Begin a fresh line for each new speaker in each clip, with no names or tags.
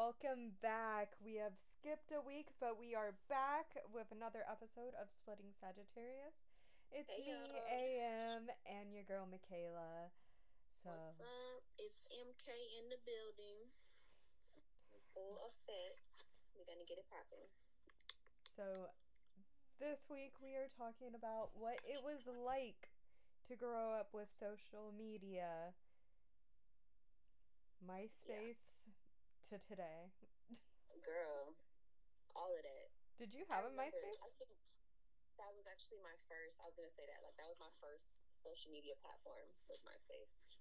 welcome back. We have skipped a week, but we are back with another episode of Splitting Sagittarius. It's
Hey,
me. AM, and your girl Michaela. So
What's up? It's MK in the building. Full effect. We're gonna get it popping.
So, this week we are talking about what it was like to grow up with social media. MySpace to today.
Girl, all of that.
Did you have
I
a
remember-
MySpace?
I think that was actually my first. I was gonna say that. Like that was my first social media platform. Was MySpace.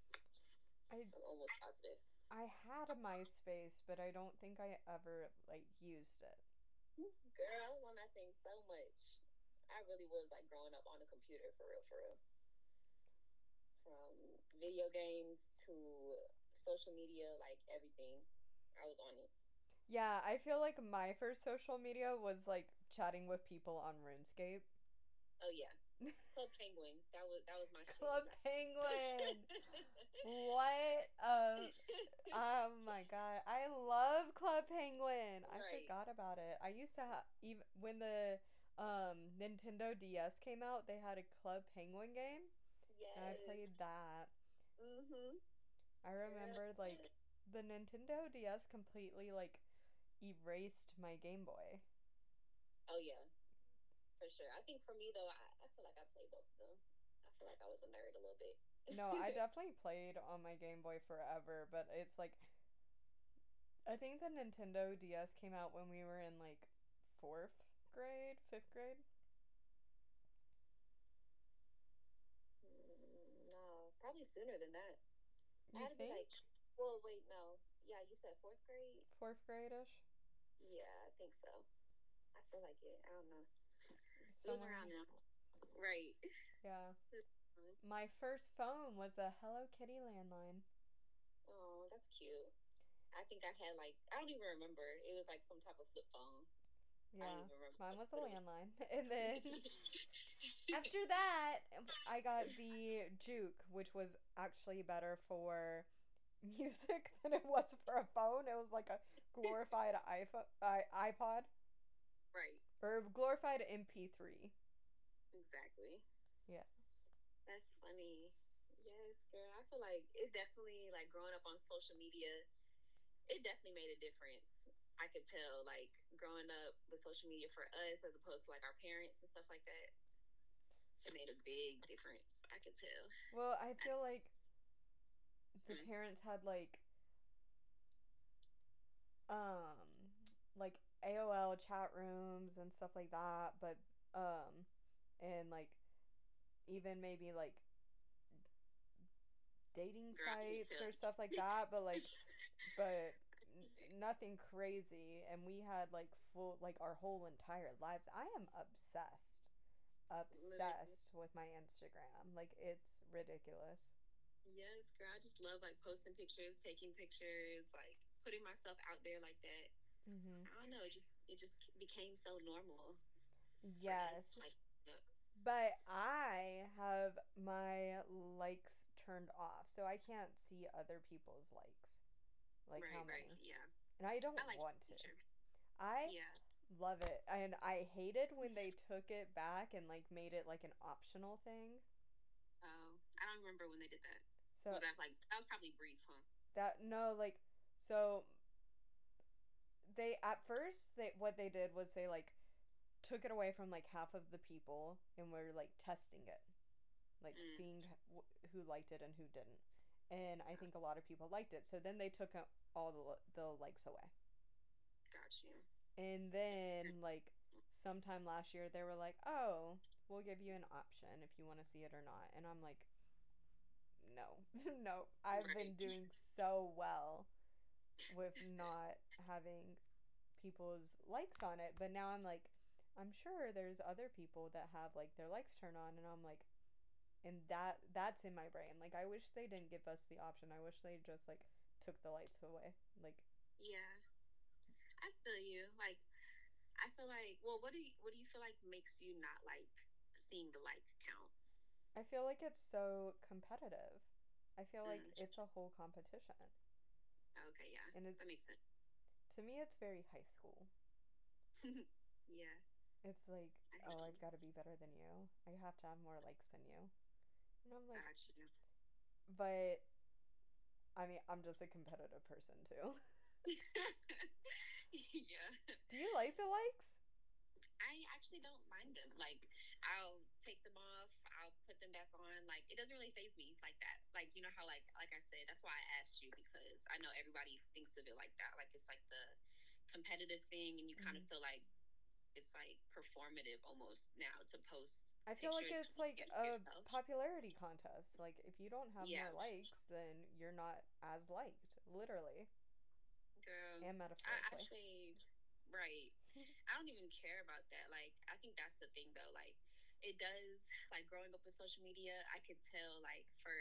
I
I'm almost positive.
I had a MySpace, but I don't think I ever like used it.
Girl, I was on that thing so much. I really was like growing up on a computer for real, for real. From video games to social media, like everything, I was on it.
Yeah, I feel like my first social media was like chatting with people on RuneScape.
Oh yeah, Club Penguin. That was that was my.
Club Penguin. what? Uh, oh my god, I love Club Penguin. I
Right.
forgot about it. I used to have even when the um Nintendo DS came out, they had a Club Penguin game,
yes.
and I played that.
Mm-hmm.
I remember like the Nintendo DS completely like erased my Game Boy.
Oh yeah, for sure. I think for me though, I, I feel like I played both of them. I feel like I was a nerd a little bit.
No, I definitely played on my Game Boy forever, but it's like I think the Nintendo DS came out when we were in like fourth grade, fifth grade.
Mm, no, probably sooner than that. I
You
had to be
think
like, well, wait, no. Yeah, you said fourth grade.
fourth grade ish?
Yeah, I think so. I feel like it. I don't know. It was around now. Right.
Yeah. My first phone was a Hello Kitty landline.
Oh, that's cute. I think I had like I don't even remember. It was like some type of flip phone.
Yeah.
don't even remember.
Mine was a landline. And then after that, I got the Juke, which was actually better for music than it was for a phone. It was like a glorified iPhone, i iPod,
right.
or glorified MP3.
Exactly.
Yeah.
That's funny. Yes, girl. I feel like it definitely like growing up on social media. It definitely made a difference. I could tell, like growing up with social media for us, as opposed to like our parents and stuff like that. It made a big difference. I could tell.
Well, I feel like the parents had like um like AOL chat rooms and stuff like that, but um and like even maybe like dating
Girl, I used
sites or stuff like that, but like but nothing crazy and we had like full like our whole entire lives. I am obsessed. Obsessed with my Instagram. Like it's ridiculous.
Yes, girl. I just love like posting pictures, taking pictures, like putting myself out there like that.
Mm-hmm.
I don't know. It just it just became so normal.
Yes.
Like,
But I have my likes turned off, so I can't see other people's likes. Like how
right,
many.
right. Yeah.
And I don't
I like
want to.
picture.
I
Yeah.
love it. And I hated when they took it back and like made it like an optional thing.
Oh, I don't remember when they did that.
So
was that like that was probably brief, huh?
that no like so they at first they what they did was they like took it away from like half of the people and were like testing it like
Mm.
seeing wh- who liked it and who didn't and i think a lot of people liked it so then they took all the the likes away
Got you.
and then like sometime last year they were like oh we'll give you an option if you want to see it or not and i'm like no no i've been doing so well with not having people's likes on it but now i'm like i'm sure there's other people that have like their likes turned on and i'm like and that that's in my brain like i wish they didn't give us the option i wish they just like took the lights away like
Yeah. I feel you. Like I feel like well what do you what do you feel like makes you not like seeing the like count?
I feel like it's so competitive. I feel like
Mm.
it's a whole competition.
Okay, yeah.
And
That makes sense.
to me it's very high school.
yeah.
It's like,
I
oh,
know.
I've got to be better than you. I have to have more likes than you. And I'm like,
Gotcha.
but I mean, I'm just a competitive person too.
yeah.
Do you like the likes?
I actually don't mind them. Like, I'll take them off. I'll put them back on. Like, it doesn't really faze me like that. Like, you know how, like, like I said, that's why I asked you because I know everybody thinks of it like that. Like, it's like the competitive thing, and you kind of mm-hmm. feel like it's like performative almost now to post.
I feel like it's like a
yourself.
popularity contest. Like if you don't have
Yeah.
more likes, then you're not as liked, literally
Girl,
and
I
metaphorically.
actually, right. I don't even care about that. Like, I think that's the thing though. Like, it does, like, growing up with social media, I could tell, like, for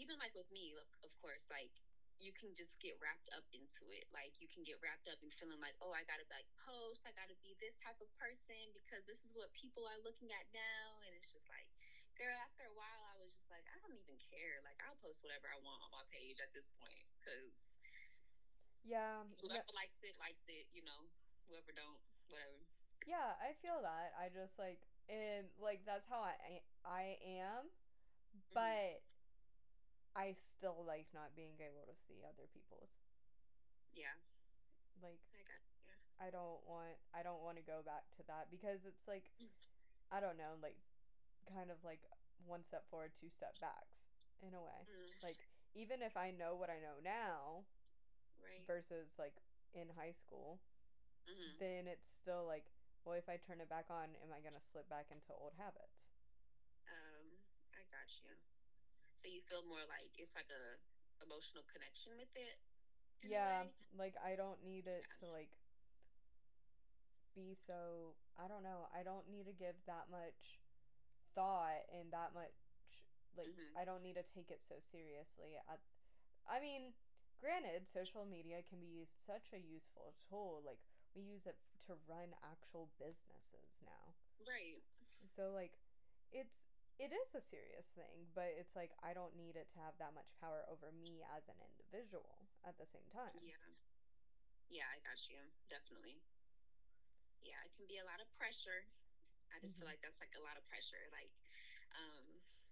even like with me, of, of course, like, you can just get wrapped up into it. Like, you can get wrapped up in feeling like, oh, I gotta, like, post, I gotta be this type of person because this is what people are looking at now. And it's just like, girl, after a while, I was just like, I don't even care. Like, I'll post whatever I want on my page at this point because
yeah, yeah,
whoever likes it likes it you know whoever don't whatever
yeah. I feel that. I just like and like that's how I I am,
Mm-hmm.
but I still like not being able to see other people's.
yeah
Like
i got yeah
I don't want I don't want to go back to that because it's like
Mm.
I don't know, like kind of like one step forward, two step backs in a way.
mm,
Like even if I know what I know now
right
versus like in high school,
hmm
then it's still like, well, if I turn it back on, am I gonna slip back into old habits?
um i got you so you feel more like it's like a emotional connection with it
Yeah, like I don't need it
Yeah.
to like be so I don't know. I don't need to give that much thought and that much like
Mhm.
I don't need to take it so seriously. I, I mean, granted, social media can be such a useful tool. Like we use it to run actual businesses now.
right
So like it's it is a serious thing, but it's like I don't need it to have that much power over me as an individual at the same time.
yeah yeah i got you definitely yeah it can be a lot of pressure i just feel
Mhm.
like that's like a lot of pressure like um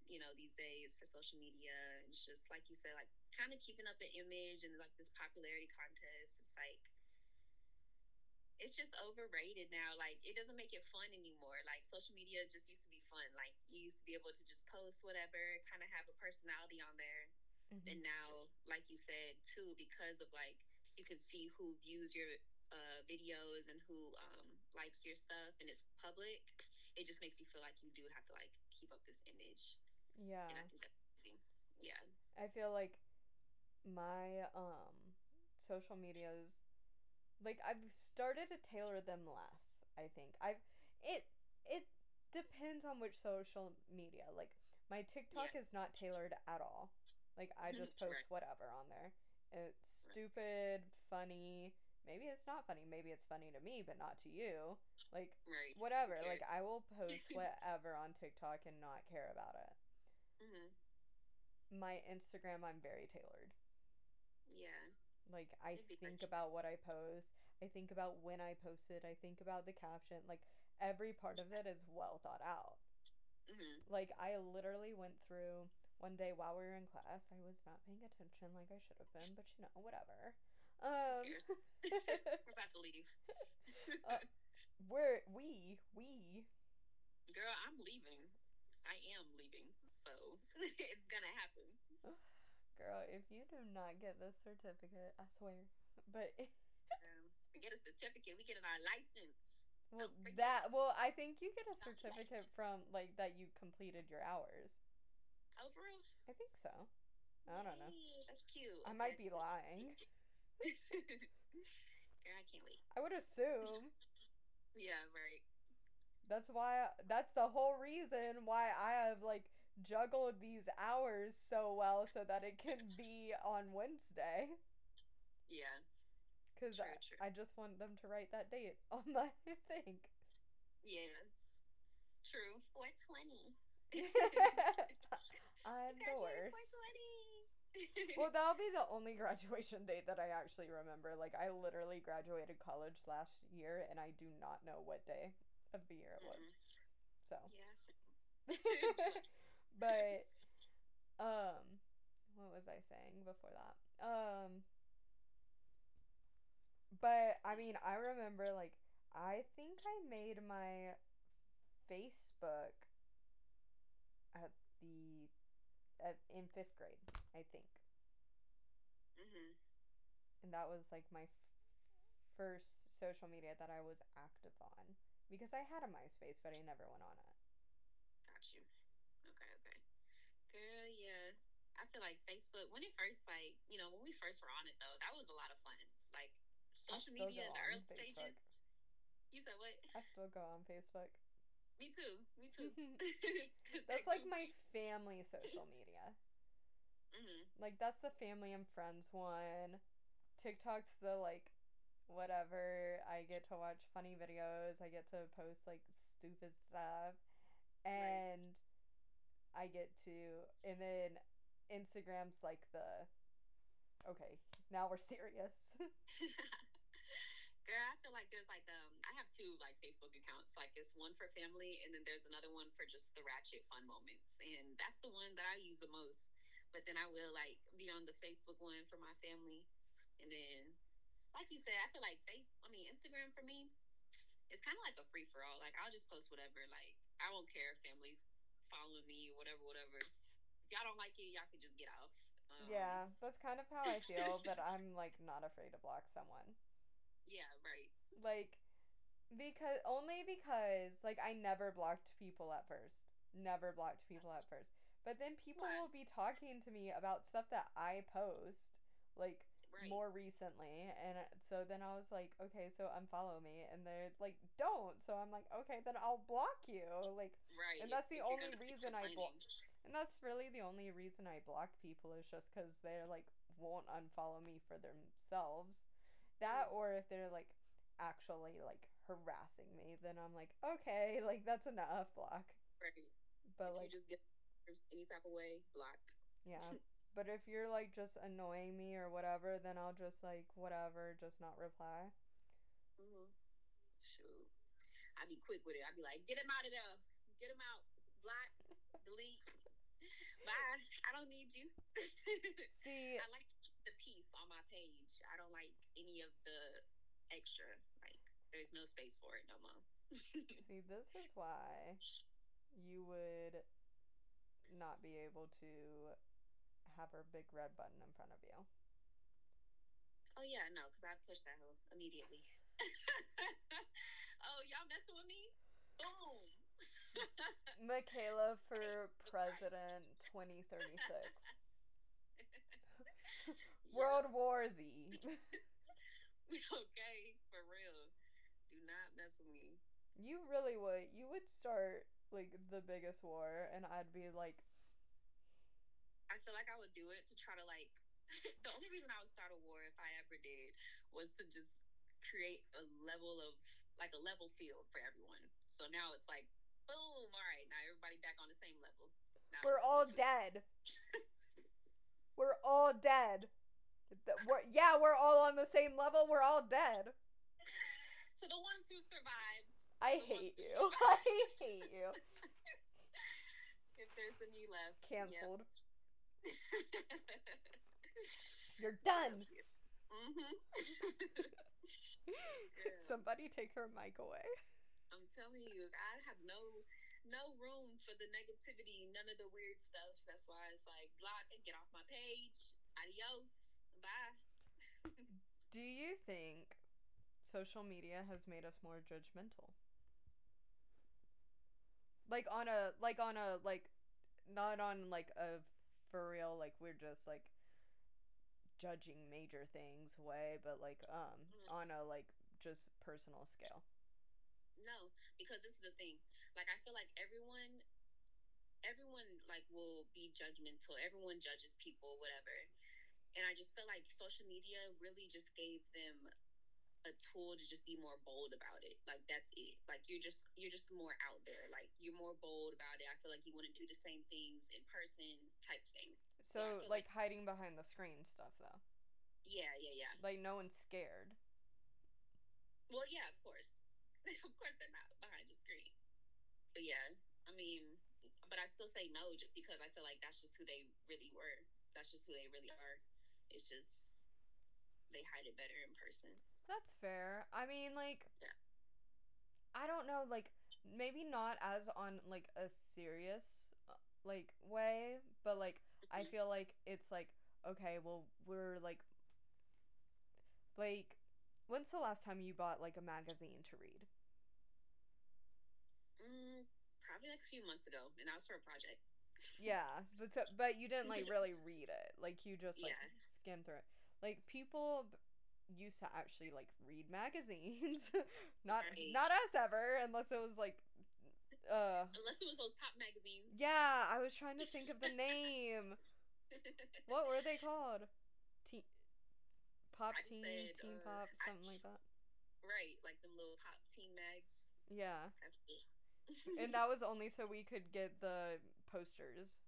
you know these days for social media it's just like you said like kind of keeping up an image and like this popularity contest it's like it's just overrated now like it doesn't make it fun anymore like social media just used to be fun like you used to be able to just post whatever kind of have a personality on there
Mhm.
and now like you said too because of like you can see who views your uh, videos and who um, likes your stuff and it's public it just makes you feel like you do have to like keep up this image
Yeah.
and i think that's yeah
I feel like my um social medias like I've started to tailor them less, I think. I've it it depends on which social media. Like my TikTok is not tailored at all. Like I just post
Right.
whatever on there. It's stupid, funny. Maybe it's not funny. Maybe it's funny to me, but not to you. Like
right
whatever.
Okay.
Like I will post whatever on TikTok and not care about it.
hmm
My Instagram, I'm very tailored.
yeah
Like I think about what I post. I think about when I post it. I think about the caption. Like every part of it is well thought out.
hmm
Like I literally went through one day while we were in class. I was not paying attention like I should have been, but you know, whatever. Um
we're about to leave
Uh, we're we we
girl i'm leaving i am leaving so it's gonna happen
girl, if you do not get this certificate, I swear. But
um, we get a certificate we get our license
well that well, I think you get a certificate from like that you completed your hours.
oh for real
I think so. I don't know.
That's cute
I might be lying.
Girl, I can't wait.
I would assume.
Yeah, right.
That's why that's the whole reason why I have like juggled these hours so well so that it can be on Wednesday
Yeah.
cuz I. I just want them to write that date on my thing.
Yeah. True. 420.
I'm the worst.
420.
well, that'll be the only graduation date that I actually remember. Like, I literally graduated college last year, and I do not know what day of the year it was. Mm-hmm. So,
yeah.
But, um, what was I saying before that? Um, but I mean, I remember like I think I made my Facebook at the at, in fifth grade. I think.
Mhm.
and that was like my f- first social media that I was active on because I had a MySpace, but I never went on it.
Got you. Okay, okay. Girl, yeah. I feel like Facebook when it first like you know when we first were on it though that was a lot of fun. Like social media in the early
Facebook.
stages. You said what?
I still go on Facebook.
Me too. Me too.
That's like my family social media.
hmm
Like that's the family and friends one. TikTok's the like whatever. I get to watch funny videos. I get to post like stupid stuff. And I get to and then Instagram's like the Okay, now we're serious.
Girl, I feel like there's like um I have two like Facebook accounts. Like it's one for family and then there's another one for just the ratchet fun moments. And that's the one that I use the most. But then I will like be on the Facebook one for my family. And then like you said, I feel like face I mean Instagram for me, it's kinda like a free for all. Like I'll just post whatever. Like I won't care if families following me, or whatever, whatever. If y'all don't like it, y'all can just get off. Um,
yeah, that's kind of how I feel, but I'm like not afraid to block someone.
Yeah, right.
like because only because like I never blocked people at first. Never blocked people at first. But then people
Why?
will be talking to me about stuff that I post like
Right.
more recently and so then I was like, okay, so unfollow me and they're like, don't. So I'm like, okay, then I'll block you. Like
Right.
And that's the only reason I blo-
complaining.
And that's really the only reason I block people is just cuz they're like won't unfollow me for themselves. That
Mm.
or if they're like actually like harassing me, then I'm like, okay, like that's enough, block.
Right.
But
if
like
you just get any type of way, block.
yeah. But if you're like just annoying me or whatever, then I'll just like whatever, just not reply.
Mm-hmm. Shoot. I'd be quick with it. I'd be like, get him out of there. Get him out. Block. Delete. Bye. I don't need you.
See,
I like the peace on my page. I don't like any of the extra. Like, there's no space for it no more.
see, this is why you would not be able to have her big red button in front of you.
oh, yeah, no, because I'd push that hoe immediately. oh, y'all messing with me? Boom.
Michaela for president 2036. World War Z.
okay, for real. Do not mess with me.
You really would. You would start like the biggest war, and I'd be like,
I feel like I would do it to try to like. the only reason I would start a war if I ever did was to just create a level of like a level field for everyone. So now it's like, boom! All right, now everybody back on the same level. Now
"We're all dead. we're all dead." We're- yeah, we're all on the same level. We're all dead.
To the ones who survived,
I hate you.
survived.
I hate you.
if there's any left,
Cancelled.
Yep.
You're done.
hmm
Somebody take her mic away.
I'm telling you, I have no no room for the negativity, none of the weird stuff. That's why it's like block and get off my page. Adios. Bye.
Do you think social media has made us more judgmental? Like on a like on a like not on like a for real like we're just like judging major things way, but like um
Mm.
on a like just personal scale.
No, because this is the thing. Like I feel like everyone everyone like will be judgmental. Everyone judges people, whatever. And I just feel like social media really just gave them a tool to just be more bold about it. Like that's it. Like you're just you're just more out there. Like you're more bold about it. I feel like you want to do the same things in person type thing.
So,
I feel
like hiding behind the screen stuff though.
yeah, yeah, yeah.
Like no one's scared.
Well, yeah, of course. of course they're not behind the screen. But yeah, I mean, but I still say no just because I feel like that's just who they really were. That's just who they really are. It's just they hide it better in person.
That's fair. I mean, like,
Yeah.
I don't know, like, maybe not as on, like, a serious, uh, like, way, but, like, I
Mhm.
feel like it's like, okay, well, we're, like, like, when's the last time you bought, like, a magazine to read?
Mm, probably like a few months ago, and that was for a project.
Yeah, but so, but you didn't, like, really read it. Like, you just, like,
Yeah.
skim through it. Like, people used to actually, like, read magazines. not,
Right.
not us ever, unless it was, like, uh,
Unless it was those pop magazines.
Yeah, I was trying to think of the name. What were they called? Teen Pop
I
Teen,
said,
Teen
uh,
Pop,
I-
something like that.
right, like them little pop teen mags.
Yeah.
That's cool.
And that was only so we could get the posters.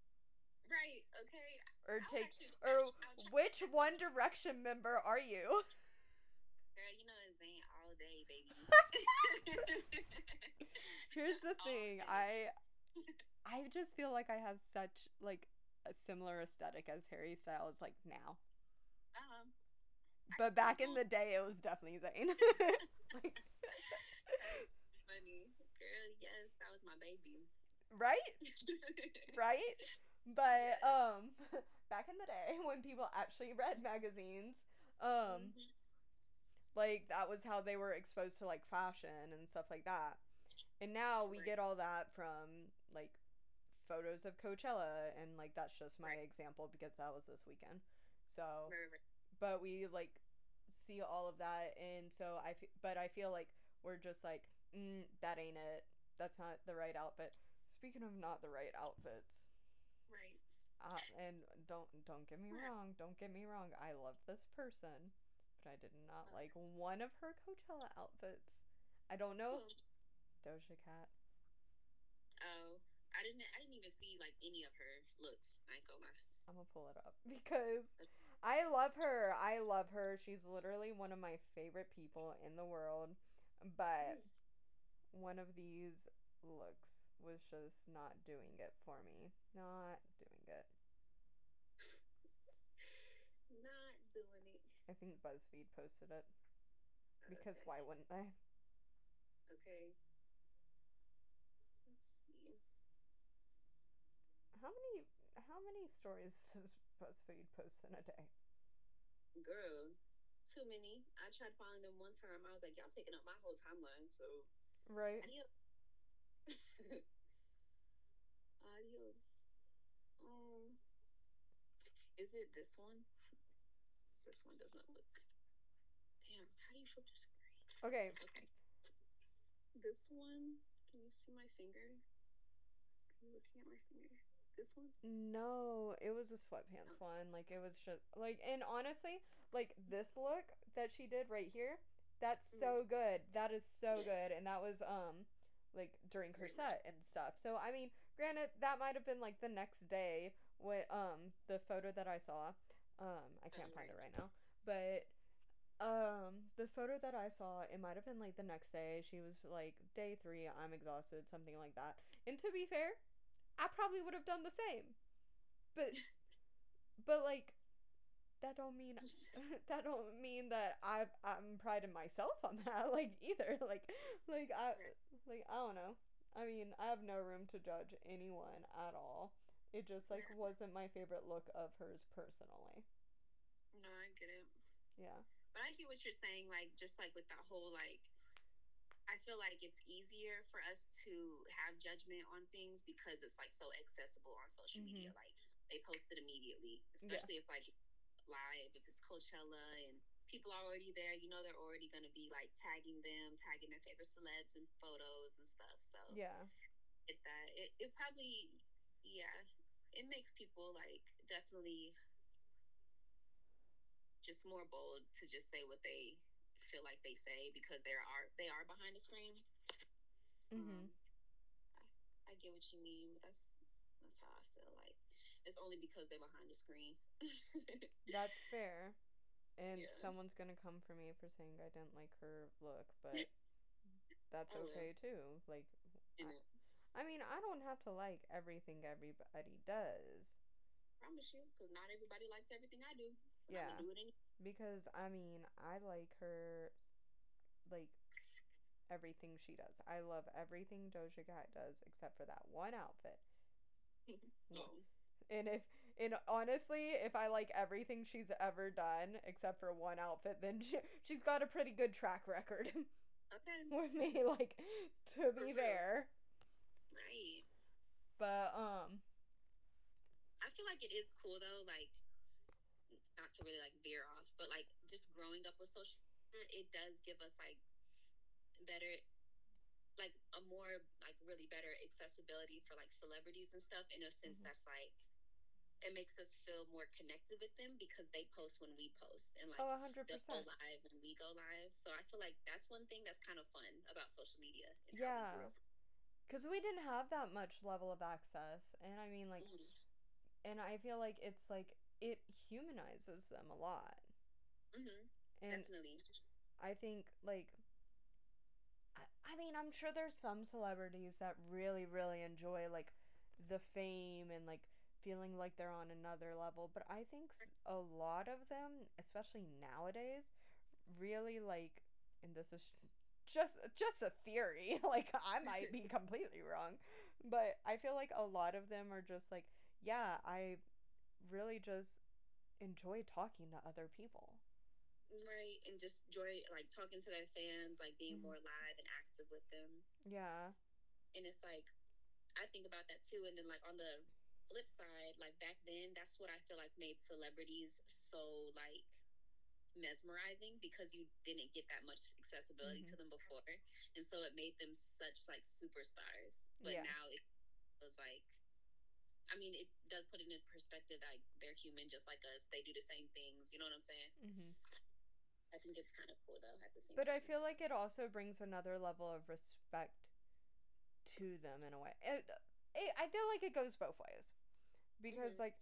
right. Okay.
Or
I'll
take
actually-
or
I'll
which One Direction member are you?
Girl, you know it's Zayn all day, baby.
Here's the thing. I I just feel like I have such like a similar aesthetic as Harry Styles like now.
um,
But back in the day it was definitely Zayn. like.
My baby.
right? right? But um back in the day when people actually read magazines, um
Mhm.
like that was how they were exposed to like fashion and stuff like that. And now we
Right.
get all that from like photos of Coachella and like that's just my
Right.
example because that was this weekend. So
Right,
but we like see all of that and so I fe- but I feel like we're just like mm, that ain't it. That's not the right outfit. Speaking of not the right outfits,
right.
uh, and don't don't get me wrong, don't get me wrong. I love this person, but I did not like one of her Coachella outfits. I don't know
Cool.
Doja Cat.
Oh, I didn't. I didn't even see like any of her looks. I ain't gonna lie.
I'm gonna pull it up because I love her. I love her. She's literally one of my favorite people in the world. But. One of these looks was just not doing it for me. Not doing it.
Not doing it.
I think BuzzFeed posted it because
Okay.
why wouldn't they?
Okay. Let's see.
How many how many stories does BuzzFeed post in a day?
Girl, too many. I tried following them one time. I was like, y'all taking up my whole timeline. So
Right.
adios. adios. Um, is it this one? This one doesn't look. Damn, how do you flip the screen?
Okay.
Okay. This one. Can you see my finger? Are you looking at my finger? This one?
No, it was a sweatpants one. Like it was just like and honestly, like this look that she did right here, that's so good. That is so good. And that was um like during her set and stuff. So I mean, granted that might have been like the next day when um the photo that I saw. Um I can't find it right now. But um the photo that I saw, it might have been like the next day. She was like day 3, I'm exhausted, something like that. And to be fair, I probably would have done the same. But but like that don't mean that don't mean that I I'm priding myself on that like either like like I like I don't know. I mean, I have no room to judge anyone at all. It just like
Yeah.
wasn't my favorite look of hers personally.
No, I get it.
Yeah.
But I get what you're saying, like just like with that whole like I feel like it's easier for us to have judgment on things because it's like so accessible on social mm-hmm. media. Like they post it immediately. Especially if like live, if it's Coachella and people are already there, you know they're already gonna be like tagging them, tagging their favorite celebs and photos and stuff. So
Yeah.
get that. It it probably yeah. It makes people like definitely just more bold to just say what they feel like they say because they are they are behind the screen.
Mhm.
Um, I, I get what you mean, but that's that's how I. it's only because they're behind the screen.
That's fair. And
Yeah.
someone's gonna come for me for saying I didn't like her look, but that's
oh,
okay too. Like, I, I mean, I don't have to like everything everybody does
I promise you, because not everybody likes everything I do.
Yeah.
Do
because I mean, I like her, like everything she does. I love everything Doja Cat does except for that one outfit. No.
Oh.
And if and honestly, if I like everything she's ever done except for one outfit, then she, she's got a pretty good track record
okay.
with me. Like to be fair,
Right.
but um,
I feel like it is cool though, like not to really like veer off, but like just growing up with social media, it does give us like better like a more like really better accessibility for like celebrities and stuff in a sense
Mhm.
that's like it makes us feel more connected with them because they post when we post and like
oh, hundred
they'll go live when we go live. So I feel like that's one thing that's kind of fun about social media.
Yeah. Because we didn't have that much level of access, and I mean, like,
Mhm.
and I feel like it's like it humanizes them a lot,
Mhm.
and
Definitely.
I think like I, mean I'm sure there's some celebrities that really really enjoy like the fame and like feeling like they're on another level but I think a lot of them especially nowadays really like and this is just just a theory like I might be completely wrong but I feel like a lot of them are just like yeah I really just enjoy talking to other people
Right, and just joy like talking to their fans, like being
Mhm.
more live and active with them.
yeah
And it's like I think about that too. And then like on the flip side, like back then, that's what I feel like made celebrities so like mesmerizing because you didn't get that much accessibility to them before, and so it made them such like superstars. But
Yeah.
now it was like. I mean, it does put it in perspective. Like they're human, just like us. They do the same things. You know what I'm saying?
mm-hmm.
I think it's kind of cool though. At the same
But
time.
I feel like it also brings another level of respect to them in a way. It, it, I feel like it goes both ways. Because,
Mhm.
like,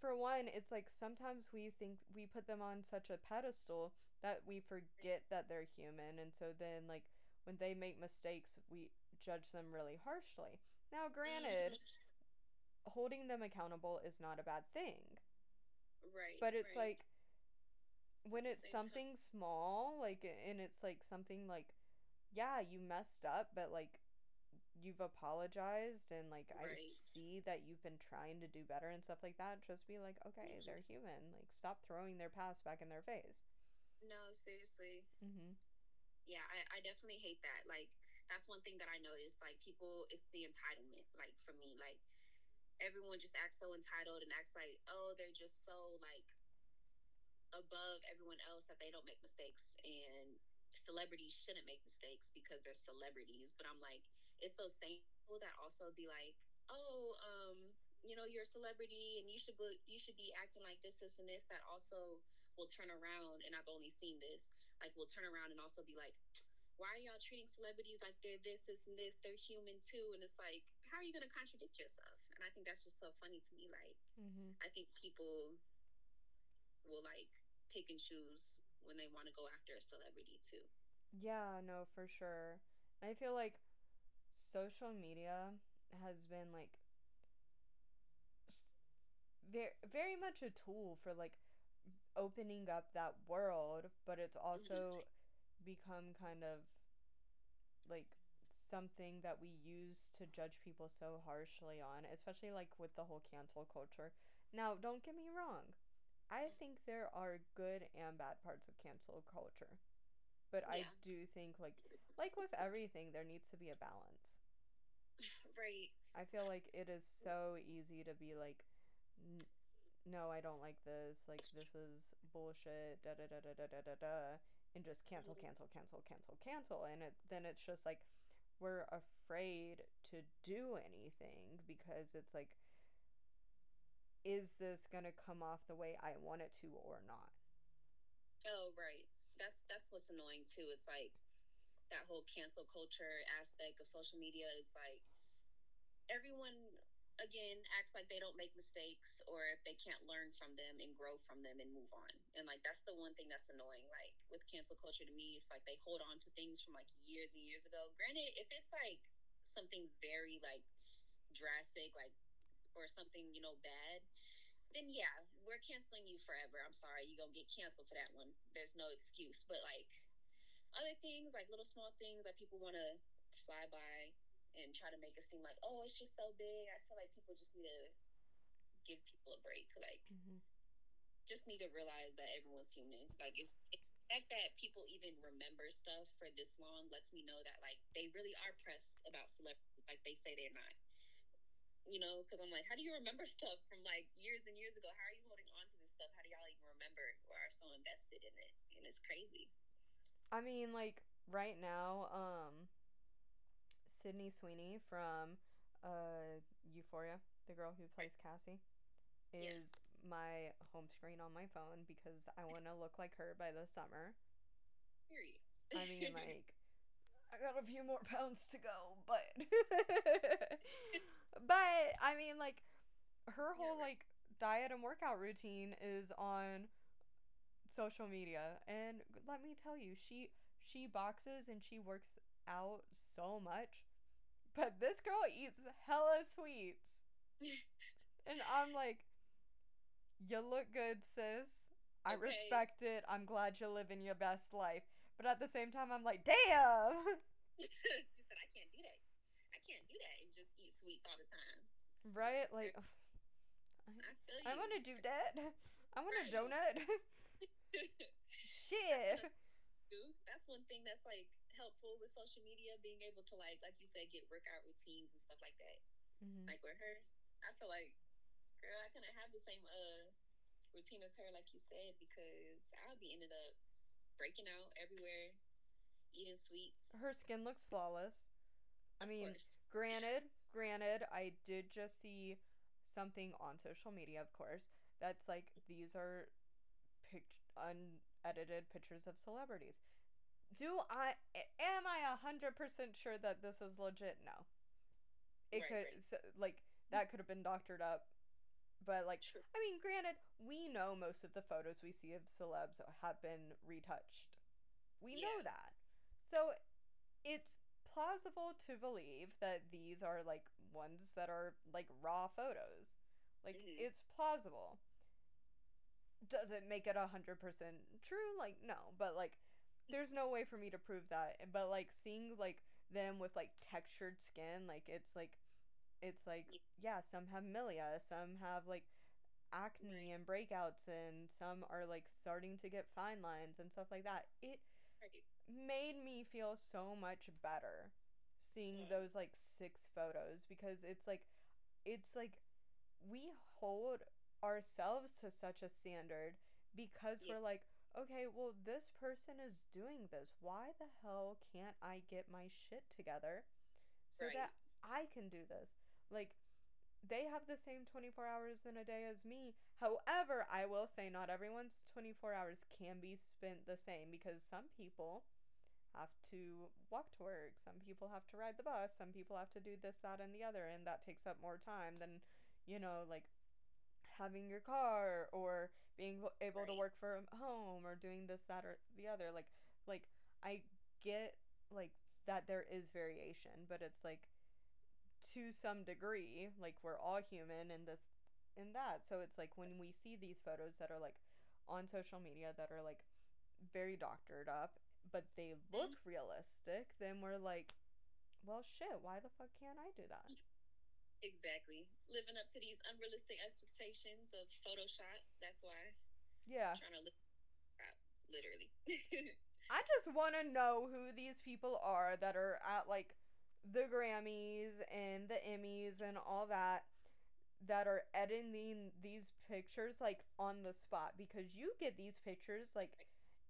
for one, it's like sometimes we think we put them on such a pedestal that we forget that they're human. And so then, like, when they make mistakes, we judge them really harshly. Now, granted, holding them accountable is not a bad thing.
right?
But it's
right.
like when it's
same time-
something small, like and it's like something like yeah, you messed up, but like you've apologized and like I see that you've been trying to do better and stuff like that. Just be like, okay,
Mhm.
they're human. Like stop throwing their past back in their face.
no, seriously,
Mhm.
yeah, I, I definitely hate that. Like that's one thing that I noticed. Like people, it's the entitlement. Like for me, like everyone just acts so entitled and acts like, oh, they're just so like above everyone else that they don't make mistakes and celebrities shouldn't make mistakes because they're celebrities. But i'm like it's those same people that also be like oh um you know you're a celebrity and you should be you should be acting like this this and this that also will turn around and i've only seen this like will turn around and also be like why are y'all treating celebrities like they're this this and this? They're human too. And it's like how are you going to contradict yourself? And i think that's just so funny to me like
Mhm.
I think people will like pick and choose when they want to go after a celebrity too.
Yeah, no, for sure. And I feel like social media has been like very very much a tool for like opening up that world, but it's also mm-hmm. become kind of like something that we use to judge people so harshly on, especially like with the whole cancel culture. Now, don't get me wrong. I think there are good and bad parts of cancel culture. But I do think like like with everything there needs to be a balance.
Right.
I feel like it is so easy to be like no, I don't like this. Like this is bullshit. Da da da da da da da da and just cancel,
Mhm.
cancel, cancel, cancel, cancel and it then it's just like we're afraid to do anything because it's like is this going to come off the way I want it to or not?
Oh, right. That's that's what's annoying too. It's like that whole cancel culture aspect of social media is like everyone again acts like they don't make mistakes or if they can't learn from them and grow from them and move on. And like that's the one thing that's annoying. Like with cancel culture to me, it's like they hold on to things from like years and years ago. Granted, if it's like something very like drastic, like or something, you know, bad, then yeah, we're canceling you forever. I'm sorry, you're gonna get canceled for that one. There's no excuse. But like other things, like little small things that people wanna fly by and try to make it seem like, oh, it's just so big. I feel like people just need to give people a break. Like, mm-hmm. just need to realize that everyone's human. Like, it's the fact that people even remember stuff for this long lets me know that like they really are pressed about celebrities, like they say they're not. You know, because I'm like, how do you remember stuff from like years and years ago? How are you holding on to this stuff? How do y'all even remember or are so invested in it? And it's crazy.
I mean, like right now, um, Sydney Sweeney from uh, Euphoria, the girl who plays Cassie, is yeah. my home screen on my phone because I want to look like her by the summer.
Period.
I mean, like, I got a few more pounds to go, but, but I mean, like, her whole like diet and workout routine is on social media, and let me tell you, she she boxes and she works out so much but this girl eats hella sweets. and I'm like, you look good, sis. I okay. respect it. I'm glad you're living your best life. But at the same time, I'm like, damn.
she said, I can't do that. I can't do that and just eat sweets all the time.
Right? Like,
I,
you. I want to do that. I want right. a donut. Shit.
That's one thing that's like helpful with social media, being able to like, like you said, get workout routines and stuff like that. Mm-hmm. Like with her, I feel like, girl, I couldn't have the same uh routine as her, like you said, because I'll be ended up breaking out everywhere, eating sweets.
Her skin looks flawless. I mean, granted, granted, I did just see something on social media, of course, that's like these are pic- unedited pictures of celebrities do I am I a hundred percent sure that this is legit? No. It right, could right. So, like that could have been doctored up, but like True. I mean, granted, we know most of the photos we see of celebs have been retouched. We yeah. know that, so it's plausible to believe that these are like ones that are like raw photos. Like mm-hmm. it's plausible. Does it make it a hundred percent true? Like no, but like there's no way for me to prove that. But like seeing like them with like textured skin, like it's like it's like yeah, some have milia, some have like acne and breakouts and some are like starting to get fine lines and stuff like that. It made me feel so much better seeing those like six photos because it's like it's like we hold ourselves to such a standard because yeah. we're like okay, well, this person is doing this. Why the hell can't I get my shit together so right. that I can do this? Like, they have the same 24 hours in a day as me. However, I will say not everyone's 24 hours can be spent the same because some people have to walk to work, some people have to ride the bus, some people have to do this, that, and the other, and that takes up more time than, you know, like having your car or being able right. to work from home or doing this that or the other like like i get like that there is variation but it's like to some degree like we're all human and this in that so it's like when we see these photos that are like on social media that are like very doctored up but they look mm-hmm. realistic then we're like well shit why the fuck can't i do that
Exactly. Living up to these unrealistic expectations of Photoshop. That's why.
Yeah.
I'm trying to live literally.
I just want to know who these people are that are at like the Grammys and the Emmys and all that that are editing these pictures like on the spot because you get these pictures like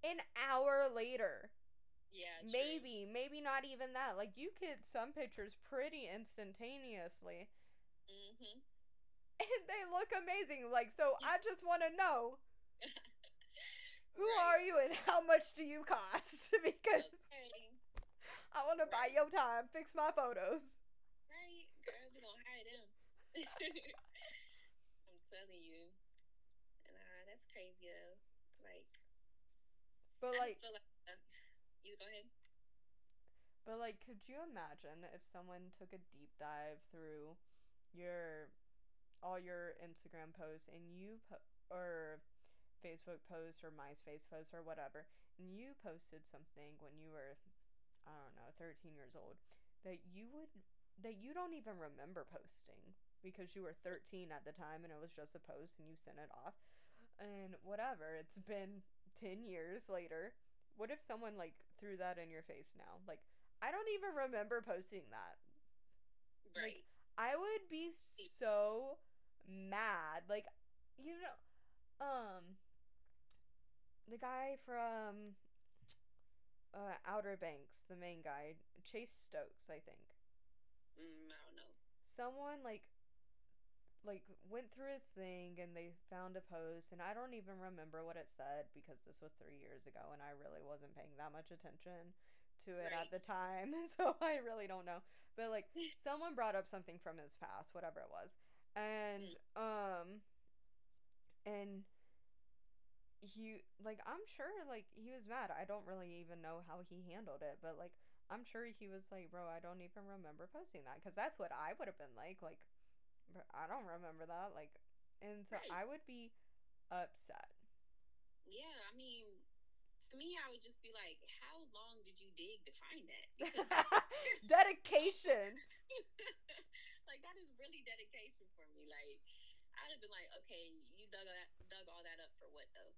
an hour later.
Yeah.
Maybe, true. maybe not even that. Like you get some pictures pretty instantaneously.
Mm-hmm.
And they look amazing. Like, so I just want to know who right. are you and how much do you cost? because okay. I want to right. buy your time, fix my photos.
Right, girl, we gonna hire them. I'm telling you. Nah, that's crazy though. Like,
But
I
like,
just feel like uh, you go ahead.
but like, could you imagine if someone took a deep dive through your all your Instagram posts and you po- or Facebook posts or MySpace posts or whatever, and you posted something when you were, I don't know, 13 years old, that you would that you don't even remember posting because you were 13 at the time and it was just a post and you sent it off and whatever it's been 10 years later what if someone like threw that in your face now like i don't even remember posting that
Right.
Like, I would be so mad. Like, you know, um, the guy from uh, Outer Banks, the main guy, Chase Stokes, I think.
Mm, I don't know.
Someone like like went through his thing and they found a post and I don't even remember what it said because this was 3 years ago and I really wasn't paying that much attention to it at the time so I really don't know. But like someone brought up something from his past whatever it was and um and he like I'm sure like he was mad. I don't really even know how he handled it but like I'm sure he was like bro I don't even remember posting that cuz that's what I would have been like like I don't remember that like and so
Right.
I would be upset
Yeah, I mean, to me, I would just be like, how long did you dig to find that? Because
dedication
like that is really dedication for me. Like I'd have been like, okay, you dug that, dug all that up for what though?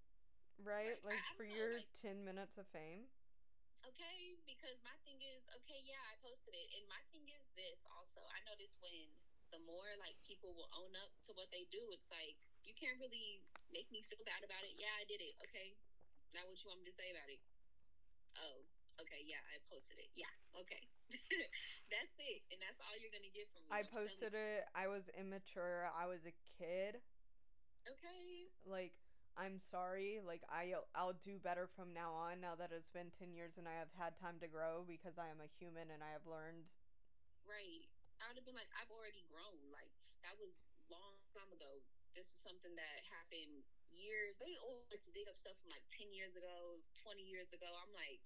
right
Like,
like
I
for
know,
your
like-
10 minutes of fame
Okay, because my thing is, okay, yeah, I posted it, and my thing is this also. I notice when the more like people will own up to what they do, it's like you can't really make me feel bad about it. Yeah, I did it. Okay, now what you want me to say about it? Oh, okay, yeah, I posted it. Yeah, okay, that's it, and that's all you're gonna get from me.
I
I'm
posted it I was immature I was a kid.
Okay,
like I'm sorry like I I'll do better from now on now that it's been 10 years and I have had time to grow because I am a human and I have learned
right. I would have been like, I've already grown. Like that was long time ago. This is something that happened years. They always like to dig up stuff from like ten years ago, twenty years ago. I'm like,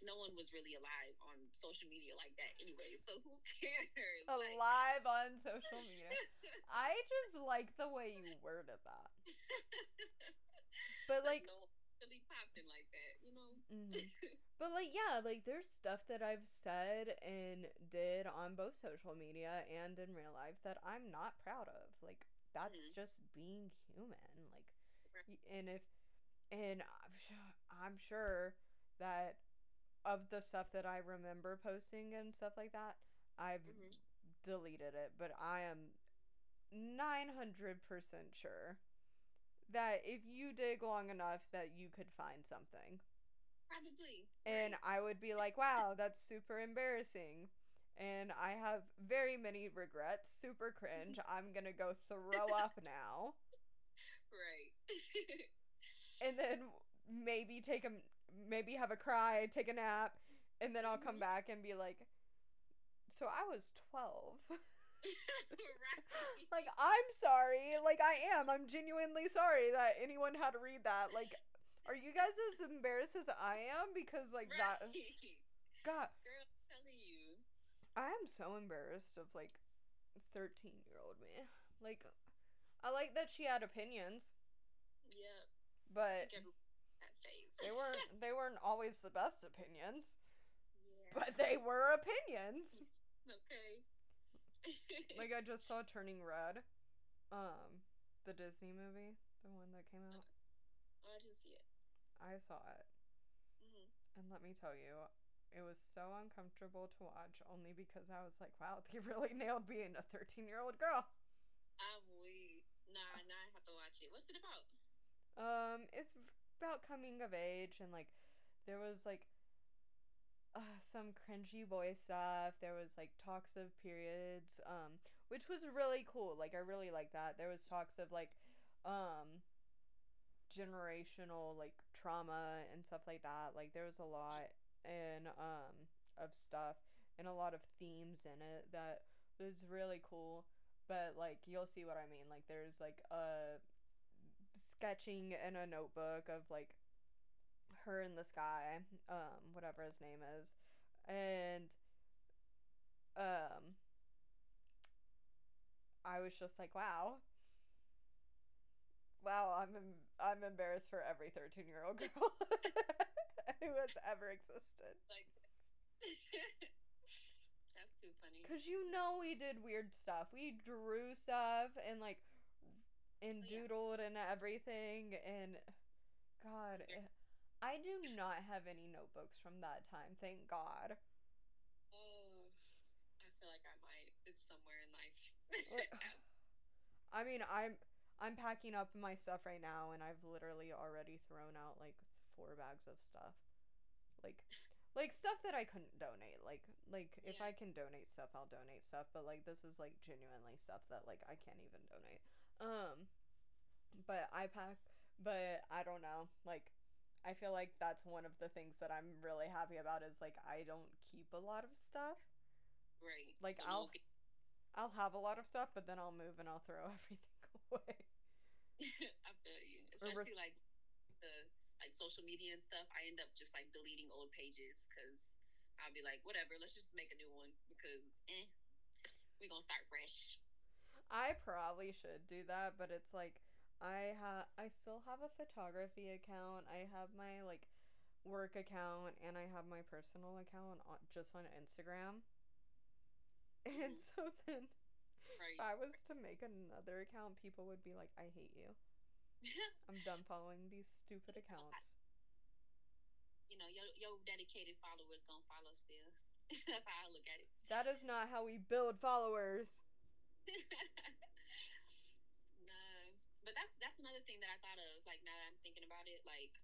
no one was really alive on social media like that anyway. So who cares? Like,
alive on social media I just like the way you worded that but like
no really popping like that, you know.
mhm. But like yeah, like there's stuff that I've said and did on both social media and in real life that I'm not proud of. Like that's
Mhm.
just being human. Like
Right.
and if and I'm sure, I'm sure that of the stuff that I remember posting and stuff like that, I've
Mhm.
deleted it, but I am 900% sure that if you dig long enough that you could find something.
Probably.
And
right.
I would be like, wow, that's super embarrassing. And I have very many regrets, super cringe. I'm gonna go throw up now.
right.
And then maybe take a, maybe have a cry, take a nap, and then I'll come
Mhm.
back and be like, so I was 12.
right.
like, I'm sorry. Like, I am. I'm genuinely sorry that anyone had to read that. Like, are you guys as embarrassed as I am? Because, like, that.
Right.
God.
Girl, I'm telling you.
I am so embarrassed of like 13 year old me. Like, I like that she had opinions,
Yeah.
but
Think everyone that face.
they weren't they weren't always the best opinions.
yeah.
But they were opinions.
okay.
Like I just saw Turning Red, um, the Disney movie, the one that came out.
oh, I didn't see it.
I saw it,
hmm
and let me tell you, it was so uncomfortable to watch. Only because I was like, wow, they really nailed being a 13 year old girl.
I'm weak. Nah, nah, I have to watch it. What's it about?
Um, it's about coming of age and like there was like uh, some cringy boy stuff. There was like talks of periods, um, which was really cool. Like I really like that. There was talks of like um generational like trauma and stuff like that. Like there was a lot and um of stuff and a lot of themes in it that was really cool. but like you'll see what I mean. Like there's like a sketching in a notebook of like her in the sky, um, whatever his name is, and um, I was just like, wow. Wow, I'm em- I'm embarrassed for every 13 year old girl who has ever existed.
Like, that's too funny.
Cause you know we did weird stuff. We drew stuff and like and
Oh, yeah.
doodled and everything and God, I do not have any notebooks from that time. Thank God.
Oh, I feel like I might. It's somewhere in life.
I mean, I'm I'm packing up my stuff right now, and I've literally already thrown out like four bags of stuff, like like stuff that I couldn't donate. Like like if I can donate stuff, I'll donate stuff. But like this is like genuinely stuff that like I can't even donate. Um, but I pack. But I don't know. Like I feel like that's one of the things that I'm really happy about is like I don't keep a lot of stuff.
right.
Like,
So
I'll- I'll have a lot of stuff, but then I'll move and I'll throw everything away.
I feel you. Especially like the like social media and stuff. I end up just like deleting old pages because I'll be like, whatever. Let's just make a new one because eh, we gonna start fresh.
I probably should do that, but it's like I have I still have a photography account. I have my like work account and I have my personal account on, just on Instagram. And
Mhm.
so then
Right.
if I was to make another account, people would be like, "I hate you. I'm done following these stupid accounts."
you know, your your dedicated followers gonna follow still. That's how I look at it.
That is not how we build followers.
But that's that's another thing that I thought of. Like now that I'm thinking about it, like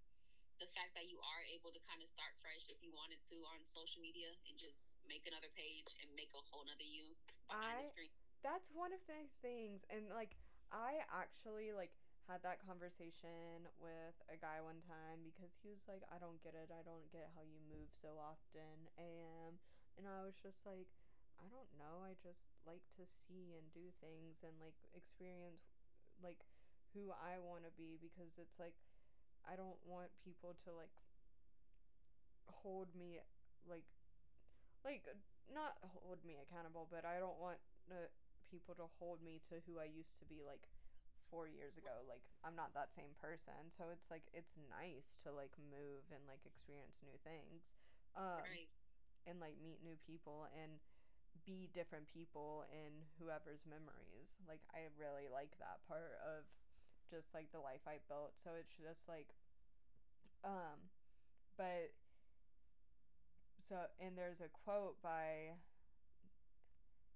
the fact that you are able to kind of start fresh if you wanted to on social media and just make another page and make a whole nother you behind
I-
the screen.
that's one of the things and like i actually like had that conversation with a guy one time because he was like i don't get it i don't get how you move so often am and i was just like i don't know i just like to see and do things and like experience like who i want to be because it's like i don't want people to like hold me like like not hold me accountable but i don't want uh, people to hold me to who I used to be like four years ago. Like I'm not that same person, so it's like it's nice to like move and like experience new things, um,
right.
and like meet new people and be different people in whoever's memories. Like I really like that part of just like the life I built. So it's just like, um, but so and there's a quote by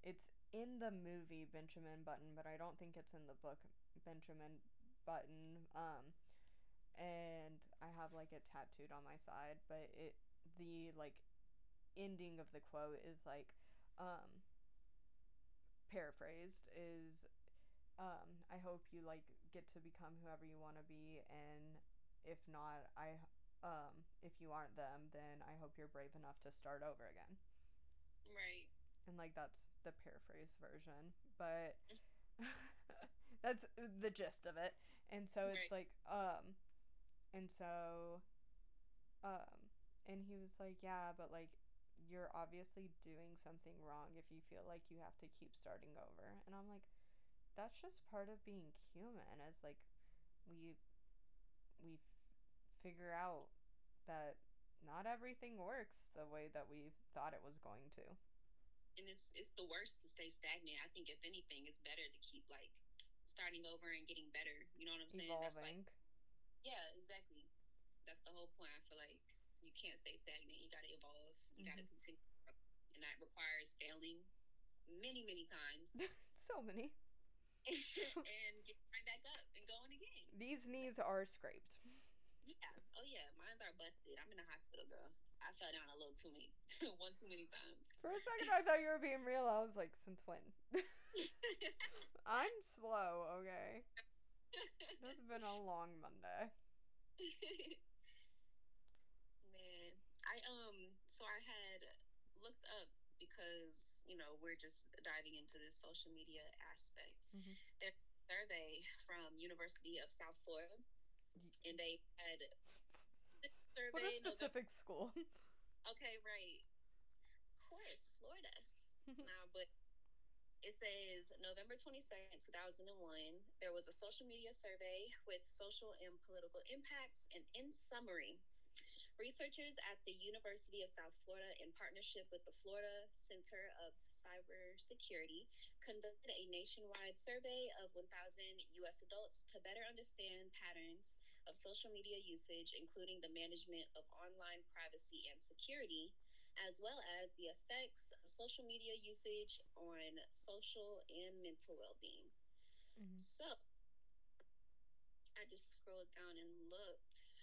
it's in the movie Benjamin Button, but I don't think it's in the book Benjamin Button. Um, and I have like it tattooed on my side, but it the like ending of the quote is like um paraphrased is um I hope you like get to become whoever you want to be and if not I um if you aren't them then I hope you're brave enough to start over again.
Right.
and like that's the paraphrase version but that's the gist of it. And so it's like um and so um and he was like yeah but like you're obviously doing something wrong if you feel like you have to keep starting over. And i'm like that's just part of being human as like we we f- figure out that not everything works the way that we thought it was going to
and it's it's the worst to stay stagnant. I think if anything, it's better to keep like starting over and getting better. You know what I'm saying? That's like yeah, exactly. That's the whole point. I feel like you can't stay stagnant. You got to evolve. You got mm-hmm. to continue, and that requires failing many, many times
so many
and get right back up and going again.
these knees are scraped
Yeah. Oh yeah, mine's are busted. I'm in the hospital, girl. I fell down a little too many, one too many times.
for a second i thought you were being real i was like since when i'm slow okay it's been a long monday
Man, I um, so I had looked up because you know we're just diving into this social media aspect.
Mhm.
There's a survey from University of South Florida, and they had this survey.
What a
November-
specific school.
Okay, right. Of course, Florida. nah, but it says November 22nd, 2001, there was a social media survey with social and political impacts. And in summary, researchers at the University of South Florida, in partnership with the Florida Center of Cybersecurity, conducted a nationwide survey of 1,000 U.S. adults to better understand patterns of social media usage, including the management of online privacy and security, as well as the effects of social media usage on social and mental well being.
Mhm.
So I just scrolled down and looked,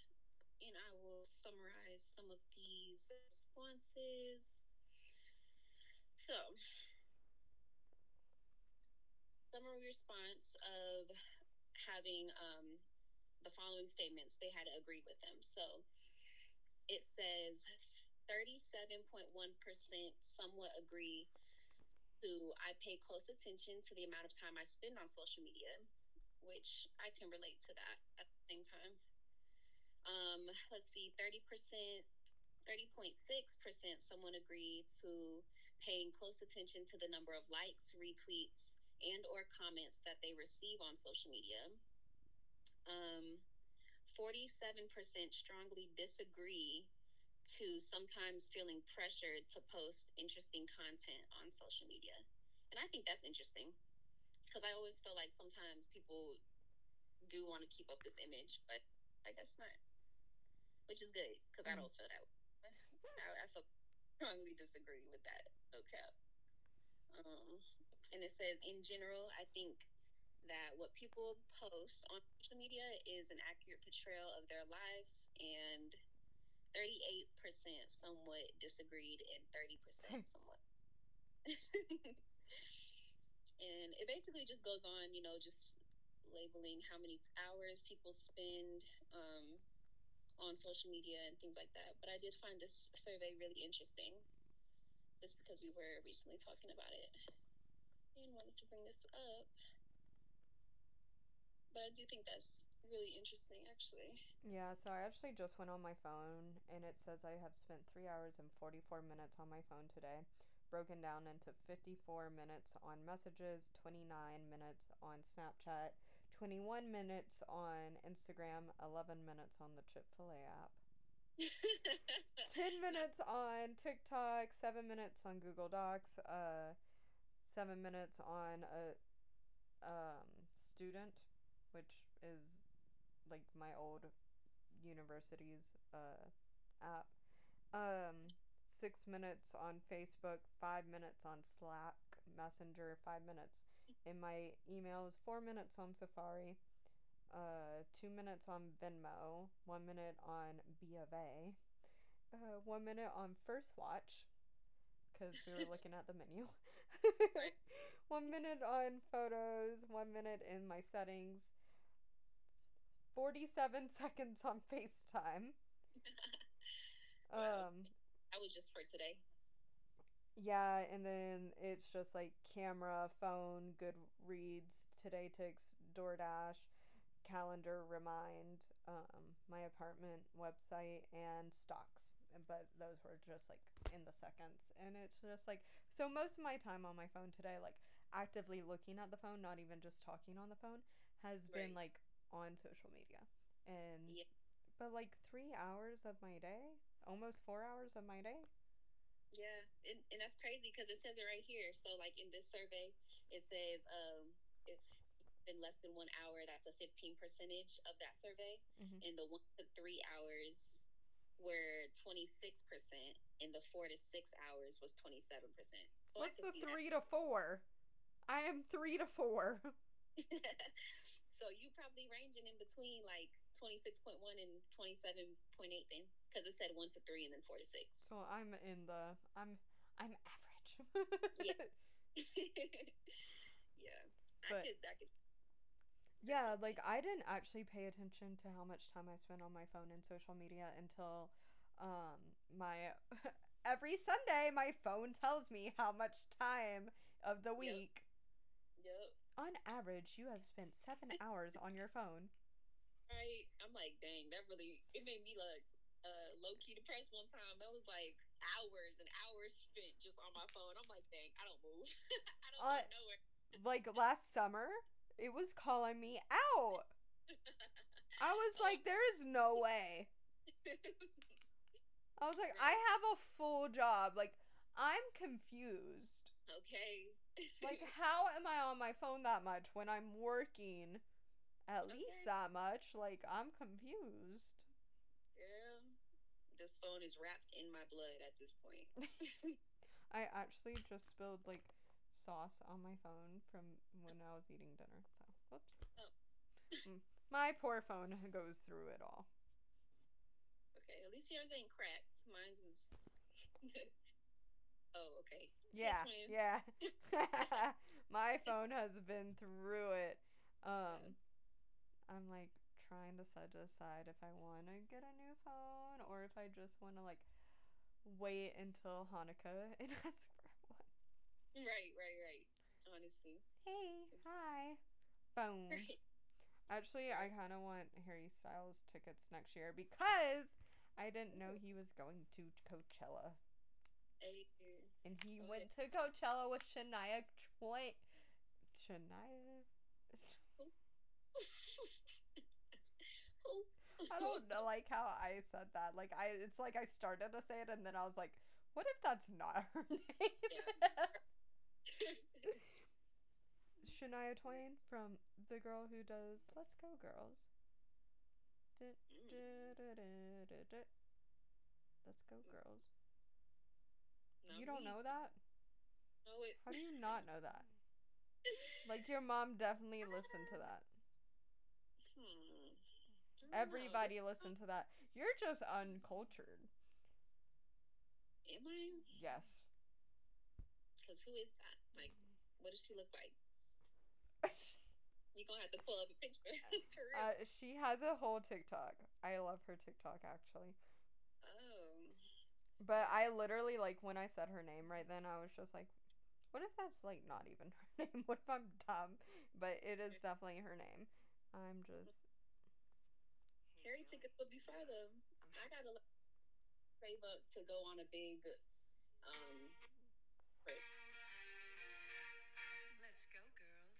and I will summarize some of these responses. So, summary response of having um, the following statements, they had to agree with them. So, it says 37.1% somewhat agree to I pay close attention to the amount of time I spend on social media, which I can relate to that at the same time. Um, let's see, 30%, 30.6% someone agreed to paying close attention to the number of likes, retweets, and or comments that they receive on social media. Um, 47% strongly disagree to sometimes feeling pressured to post interesting content on social media. And I think that's interesting because I always feel like sometimes people do want to keep up this image, but I guess not, which is good because I
Mm.
don't feel that way. I, I strongly disagree with that. Cap. Um, and it says, in general, I think that what people post on social media is an accurate portrayal of their lives, and 38% somewhat disagreed, and 30% somewhat. and it basically just goes on, you know, just labeling how many hours people spend um, on social media and things like that. But I did find this survey really interesting just because we were recently talking about it and wanted to bring this up. But I do think that's really interesting, actually.
Yeah, so I actually just went on my phone and it says I have spent 3 hours and 44 minutes on my phone today, broken down into 54 minutes on messages, 29 minutes on Snapchat, 21 minutes on Instagram, 11 minutes on the Chick-fil-A app. 10 minutes on TikTok, 7 minutes on Google Docs, uh 7 minutes on a um student, which is like my old university's uh app. Um 6 minutes on Facebook, 5 minutes on Slack, Messenger, 5 minutes in my emails, 4 minutes on Safari, uh 2 minutes on Venmo, 1 minute on B of A, uh, 1 minute on First Watch because we were looking at the menu. One minute on photos, one minute in my settings, 47 seconds on FaceTime.
Wow.
Um,
that was just for today.
Yeah, and then it's just like camera, phone, Goodreads, TodayTix, DoorDash, calendar, Remind, um, my apartment website, and stocks. But those were just like in the seconds. And it's just like, so most of my time on my phone today, like actively looking at the phone, not even just talking on the phone, has been like on social media. And,
Yeah.
but like three hours of my day, almost four hours of my day.
Yeah, and, and that's crazy because it says it right here. So, like in this survey, it says um, if it's been less than one hour, that's a 15 percentage of that survey.
Mhm.
And the one to three hours were 26%, and the four to six hours was 27%. So
What's the three to four? I am three to four.
so you probably ranging in between like 26.1 and 27.8 then, because it said one to three and then four to six.
So I'm in the I'm I'm average.
Yeah. yeah,
But-
I could, I could
Yeah, like I didn't actually pay attention to how much time I spent on my phone and social media until um my every Sunday my phone tells me how much time of the week. On average, you have spent seven hours on your phone.
Right. I'm like, dang, that really it made me like uh low key depressed one time. That was like hours and hours spent just on my phone. I'm like, dang, I don't move. I don't
Uh,
go nowhere.
Like last summer, it was calling me out. I was like, there is no way. I was like, I have a full job. Like, I'm confused.
okay.
Like, how am I on my phone that much when I'm working at least that much? Like, I'm confused.
yeah. This phone is wrapped in my blood at this point.
I actually just spilled like sauce on my phone from when I was eating dinner. So, whoops.
Oh.
Mm. My poor phone goes through it all.
Okay, at least yours ain't cracked. Mine's is. Oh, okay.
Yeah, yeah. my phone has been through it. Um, I'm like trying to set aside if I want to get a new phone or if I just want to like wait until Hanukkah and ask for one.
Right, right, right. Honestly.
Hey, hi, phone.
Right.
Actually, I kind of want Harry Styles tickets next year because I didn't know he was going to Coachella.
Hey,
And he went to Coachella with Shania Twain. Shania? I don't know, like how I said that. Like I, it's like I started to say it and then I was like, what if that's not her name? Shania Twain from the girl who does Let's Go Girls.
Mm.
Let's Go Girls.
Not
You don't know that?
No, it.
How do you not know that? Like your mom definitely listened to that.
Hmm. Don't know.
Everybody listened to that. You're just uncultured.
Am I?
Yes.
Because who is that? Like, what does she look like? You're gonna have to pull up a picture.
Uh, she has a whole TikTok. I love her TikTok actually. But I literally like when I said her name right then, I was just like, what if that's like not even her name? What if I'm dumb? But it is definitely her name. I'm just
Harry tickets would be far though. I gotta save up to go on a big um trip.
Let's go, girls.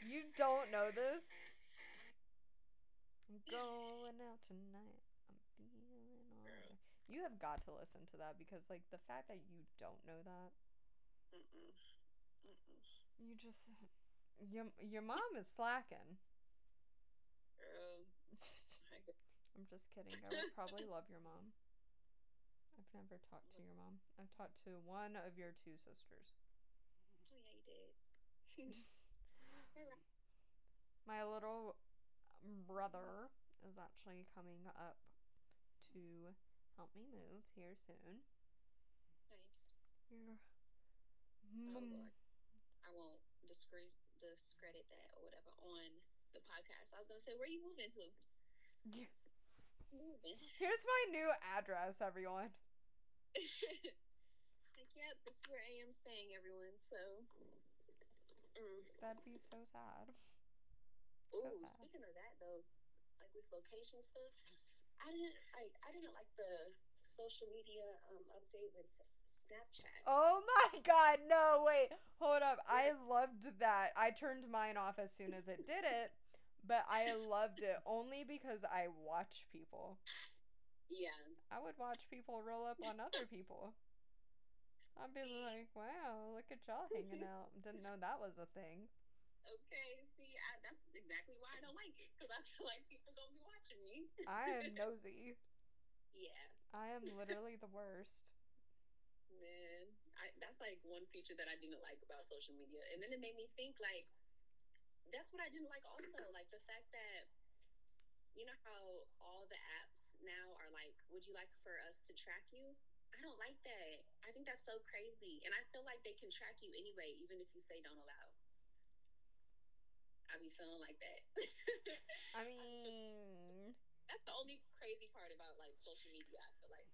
You don't know this? I'm going out tonight. I'm feeling alright. You have got to listen to that because like the fact that you don't know that,
Mm-mm. Mm-mm.
you just your your mom is slacking.
Um, I...
I'm just kidding. I would probably love your mom. I've never talked to your mom. I've talked to one of your two sisters.
oh yeah, you did.
My little brother is actually coming up to help me move here soon.
nice.
Your
Oh,
mom-
Lord. I won't discredit discredit that or whatever on the podcast. I was gonna say, where are you moving to?
Yeah.
Moving.
Here's my new address, everyone.
like, yep, this is where I am staying, everyone. So, mm.
That'd be so sad.
Ooh, speaking of that though, like with location stuff, I didn't like I didn't like the social media um update with Snapchat.
Oh my god, no, wait. Hold up. I loved that. I turned mine off as soon as it did it, but I loved it only because I watch people.
Yeah,
I would watch people roll up on other people. I'd be like, wow, look at y'all hanging out. Didn't know that was a thing.
okay. That's exactly why I don't like it because I feel like people gonna be watching me.
I am nosy.
yeah,
I am literally the worst.
man. I, that's like one feature that I didn't like about social media, and then it made me think like that's what I didn't like also, like the fact that you know how all the apps now are like, would you like for us to track you? I don't like that. I think that's so crazy, and I feel like they can track you anyway, even if you say don't allow. I be feeling like that.
I mean,
I only crazy part about like social media. I feel like.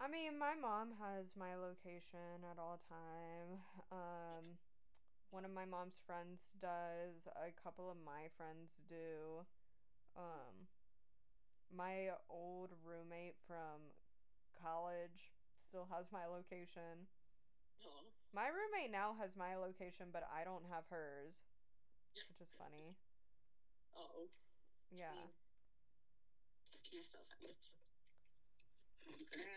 I mean, my mom has my location at all time. Um, one of my mom's friends does. A couple of my friends do. Um, my old roommate from college still has my location.
Oh.
My roommate now has my location, but I don't have hers, which is funny.
Oh.
Yeah.
That's so funny.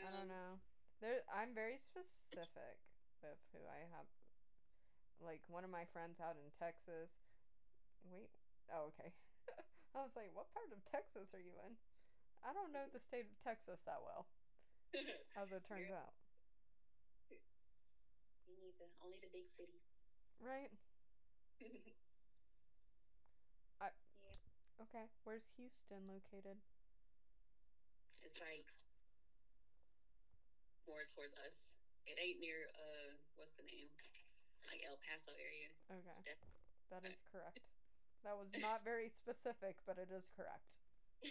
I don't know. There, I'm very specific with who I have. Like one of my friends out in Texas. Wait. Oh, okay. I was like, what part of Texas are you in? I don't know the state of Texas that well, as it turns out.
Me neither. Only the big cities.
Right? Okay. Where's Houston located?
It's like more towards us. It ain't near uh what's the name? Like El Paso area.
Okay.
Def-
That is correct. That was not very specific, but it is correct.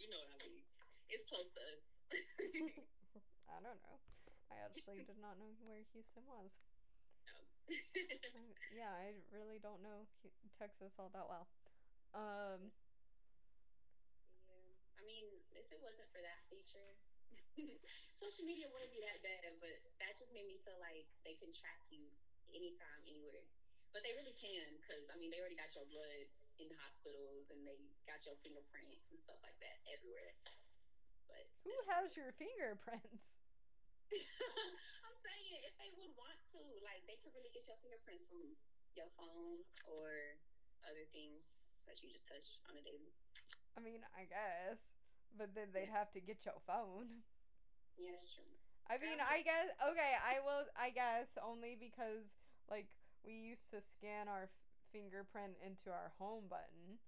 you know what I mean. It's close to us.
I don't know. I actually did not know where Houston was. I- yeah, I really don't know Texas all that well. Um,
mean, if it wasn't for that feature, social media wouldn't be that bad, but that just made me feel like they can track you anytime, anywhere. But they really can, because, I mean, they already got your blood in the hospitals and they got your fingerprints and stuff like that everywhere. But
who has your fingerprints?
I'm saying if they would want to, like they could really get your fingerprints from your phone or other things that you just touch on a daily.
I mean, I guess, but then they'd have to get your phone.
Yeah, that's true.
I mean, I guess okay. I will. I guess only because like we used to scan our f- fingerprint into our home button,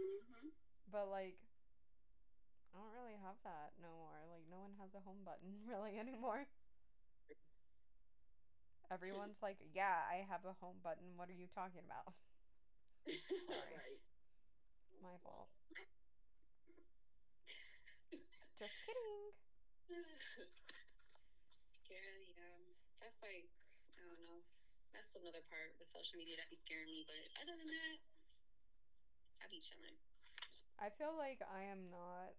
Mm-hmm.
but like I don't really have that no more. Like no one has a home button really anymore. Everyone's like, "Yeah, I have a home button. What are you talking about?" Sorry. My fault. Just kidding.
Girl, yeah. That's like I don't know. That's another part with social media that be scaring me. But other than that, I be chilling.
I feel like I am not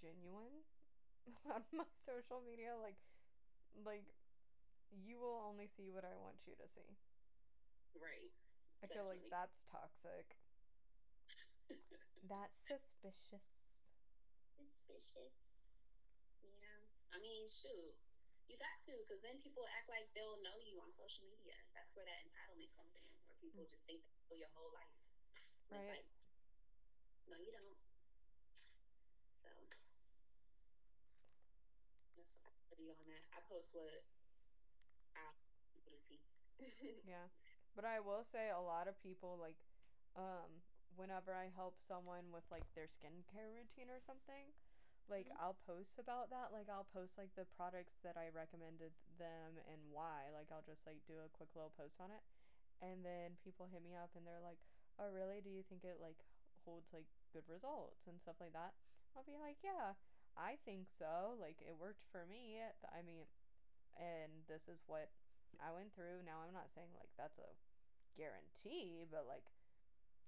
genuine on my social media. Like, like you will only see what I want you to see.
Right.
I feel like that's toxic. That's suspicious.
Suspicious. Yeah. I mean, shoot. You got to, because then people act like they'll know you on social media. That's where that entitlement comes in, where people just think they know your whole life.
Right.
It's like, no, you don't. So, that's what I feel you on that. I post what I want people to see.
Yeah. But I will say a lot of people like um whenever I help someone with like their skincare routine or something, like
Mhm.
I'll post about that. Like I'll post like the products that I recommended them and why. Like I'll just like do a quick little post on it. And then people hit me up and they're like, "Oh, really? Do you think it like holds like good results and stuff like that?" I'll be like, "Yeah, I think so. Like it worked for me. I mean, and this is what I went through. Now I'm not saying like that's a guarantee, but like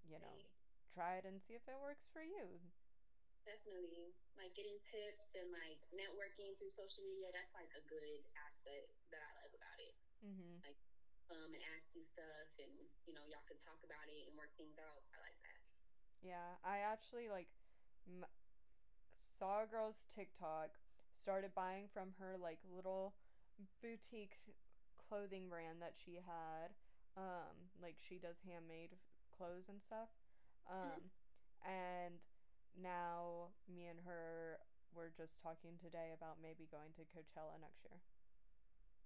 you know. Try it and see if it works for you.
Definitely. Like getting tips and like networking through social media, that's like a good asset that I love about it.
Mhm.
Um, and ask you stuff and, you know, y'all can talk about it and work things out. I like that.
Yeah, I actually like m- saw a girl's TikTok, started buying from her like little boutique clothing brand that she had. Um, like she does handmade clothes and stuff. Um, and now me and her were just talking today about maybe going to Coachella next year.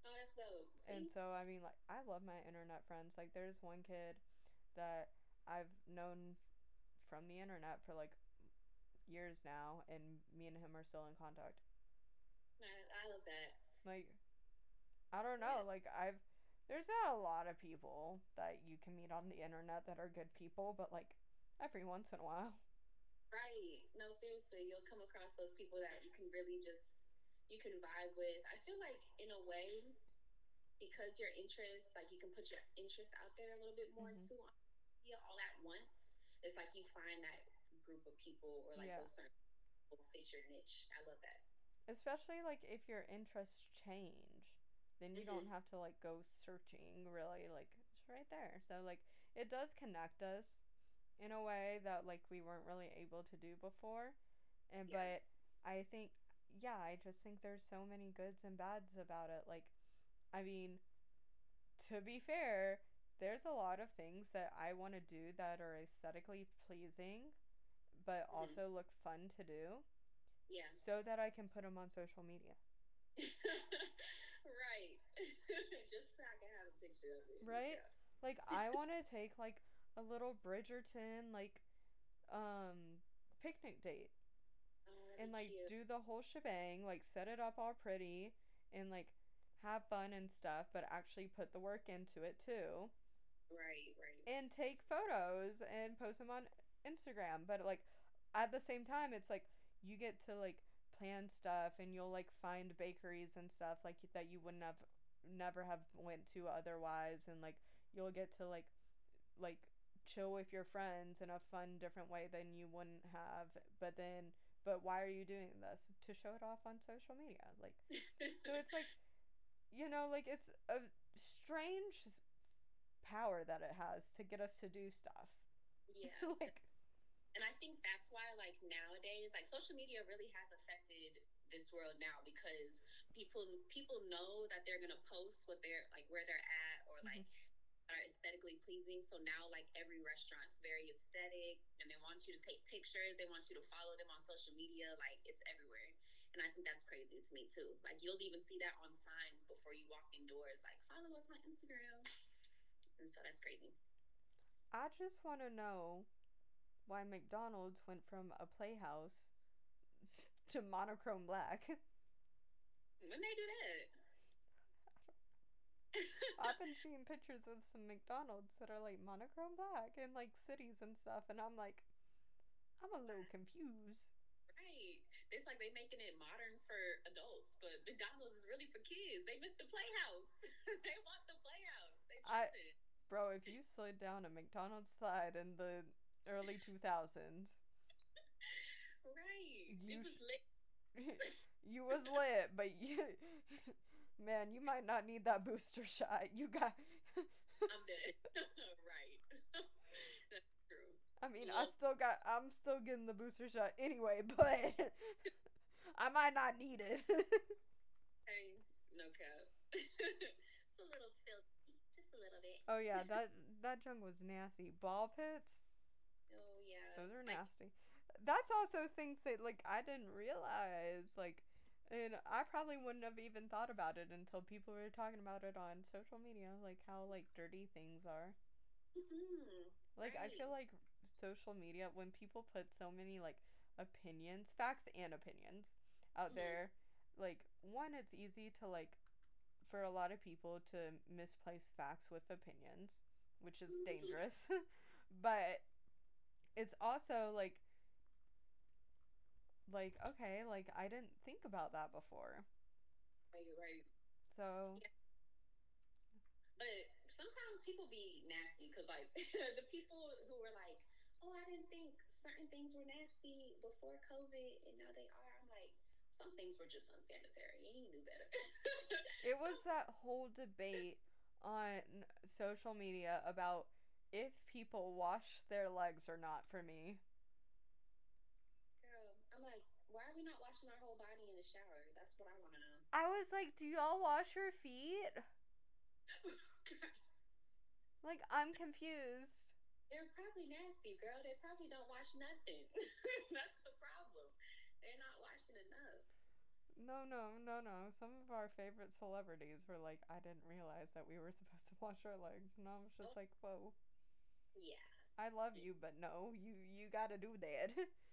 Oh, that's dope. See?
And so I mean like I love my internet friends. Like there's one kid that I've known from the internet for like years now and me and him are still in contact.
I, I love that.
Like I don't know, like I've there's not a lot of people that you can meet on the internet that are good people, but like every once in a while.
Right. No, seriously. You'll come across those people that you can really just you can vibe with. I feel like in a way, because your interests, like you can put your interests out there a little bit more
Mhm.
too on media all at once. It's like you find that group of people or like
Yeah.
those certain people fit your niche. I love that.
Especially like if your interests change, then you don't
Mhm.
have to like go searching really like it's right there. So like it does connect us in a way that like we weren't really able to do before. And
Yeah.
but I think yeah, I just think there's so many goods and bads about it. Like I mean, to be fair, there's a lot of things that I want to do that are aesthetically pleasing but
Mhm.
also look fun to do
Yeah.
so that I can put them on social media.
right. Just so I can have a picture of it.
Right?
Yeah.
Like I want to take like a little Bridgerton like um picnic date
Oh,
and like
cute.
do the whole shebang, like set it up all pretty and like have fun and stuff, but actually put the work into it too.
Right, right.
And take photos and post them on Instagram, but like at the same time it's like you get to like plan stuff and you'll like find bakeries and stuff like that you wouldn't have never have went to otherwise and like you'll get to like like chill with your friends in a fun different way than you wouldn't have but then but why are you doing this? To show it off on social media like so it's like you know like it's a strange power that it has to get us to do stuff.
Yeah.
like
and I think that's why, like nowadays, like social media really has affected this world now because people people know that they're gonna post what they're like where they're at or mm-hmm. like are aesthetically pleasing. So now, like every restaurant's very aesthetic, and they want you to take pictures. They want you to follow them on social media. Like it's everywhere, and I think that's crazy to me too. Like you'll even see that on signs before you walk indoors, like follow us on Instagram, and so that's crazy.
I just want to know why McDonald's went from a playhouse to monochrome black.
When they do that.
I've been seeing pictures of some McDonald's that are like monochrome black in like cities and stuff, and I'm like, I'm a little confused.
Right. It's like they're making it modern for adults, but McDonald's is really for kids. They miss the playhouse. they want the playhouse. They
I-. Bro, if you slid down a McDonald's slide in the early 2000s,
right.
you
it was lit.
you was lit, but you, man, you might not need that booster shot. You got.
I'm dead. right. That's true.
I mean, I still got. I'm still getting the booster shot anyway, but I might not need it.
Hey, no cap. it's a little filthy. Just a little bit.
oh yeah, that that junk was nasty. Ball pits,
Oh, yeah.
those are
Like,
nasty. That's also things that like I didn't realize. Like, and I probably wouldn't have even thought about it until people were talking about it on social media, like how like dirty things are.
mhm.
Like I feel like social media when people put so many like opinions, facts and opinions out
Mhm.
there, like one it's easy to like for a lot of people to misplace facts with opinions, which is
Mhm.
dangerous. but it's also like like okay, like I didn't think about that before.
Right, right.
So
But sometimes people be nasty because, like, the people who were like, "Oh, I didn't think certain things were nasty before COVID, and now they are." I'm like, some things were just unsanitary. and You knew better.
It was that whole debate on social media about if people wash their legs or not for me.
Girl, I'm like, why are we not washing our whole body in the shower? That's what I want to know.
I was like, do y'all wash your feet? Like, I'm confused.
They're probably nasty, girl. They probably don't wash nothing. That's the problem. They're not washing enough.
No, no, no, no. Some of our favorite celebrities were like, I didn't realize that we were supposed to wash our legs. And I was just oh. like, whoa,
Yeah.
I love you, but no, you you gotta do that.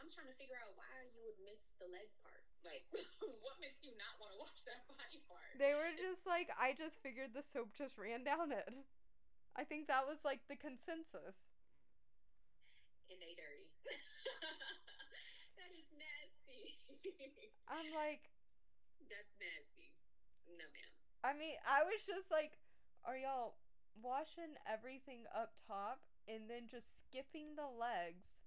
I'm trying to figure out why you would miss the leg part. Like, what makes you not want to watch that body part?
they were just like, I just figured the soap just ran down it. I think that was like the consensus.
and they dirty. that is nasty.
I'm like,
That's nasty. No, ma'am.
I mean, I was just like, are y'all washing everything up top and then just skipping the legs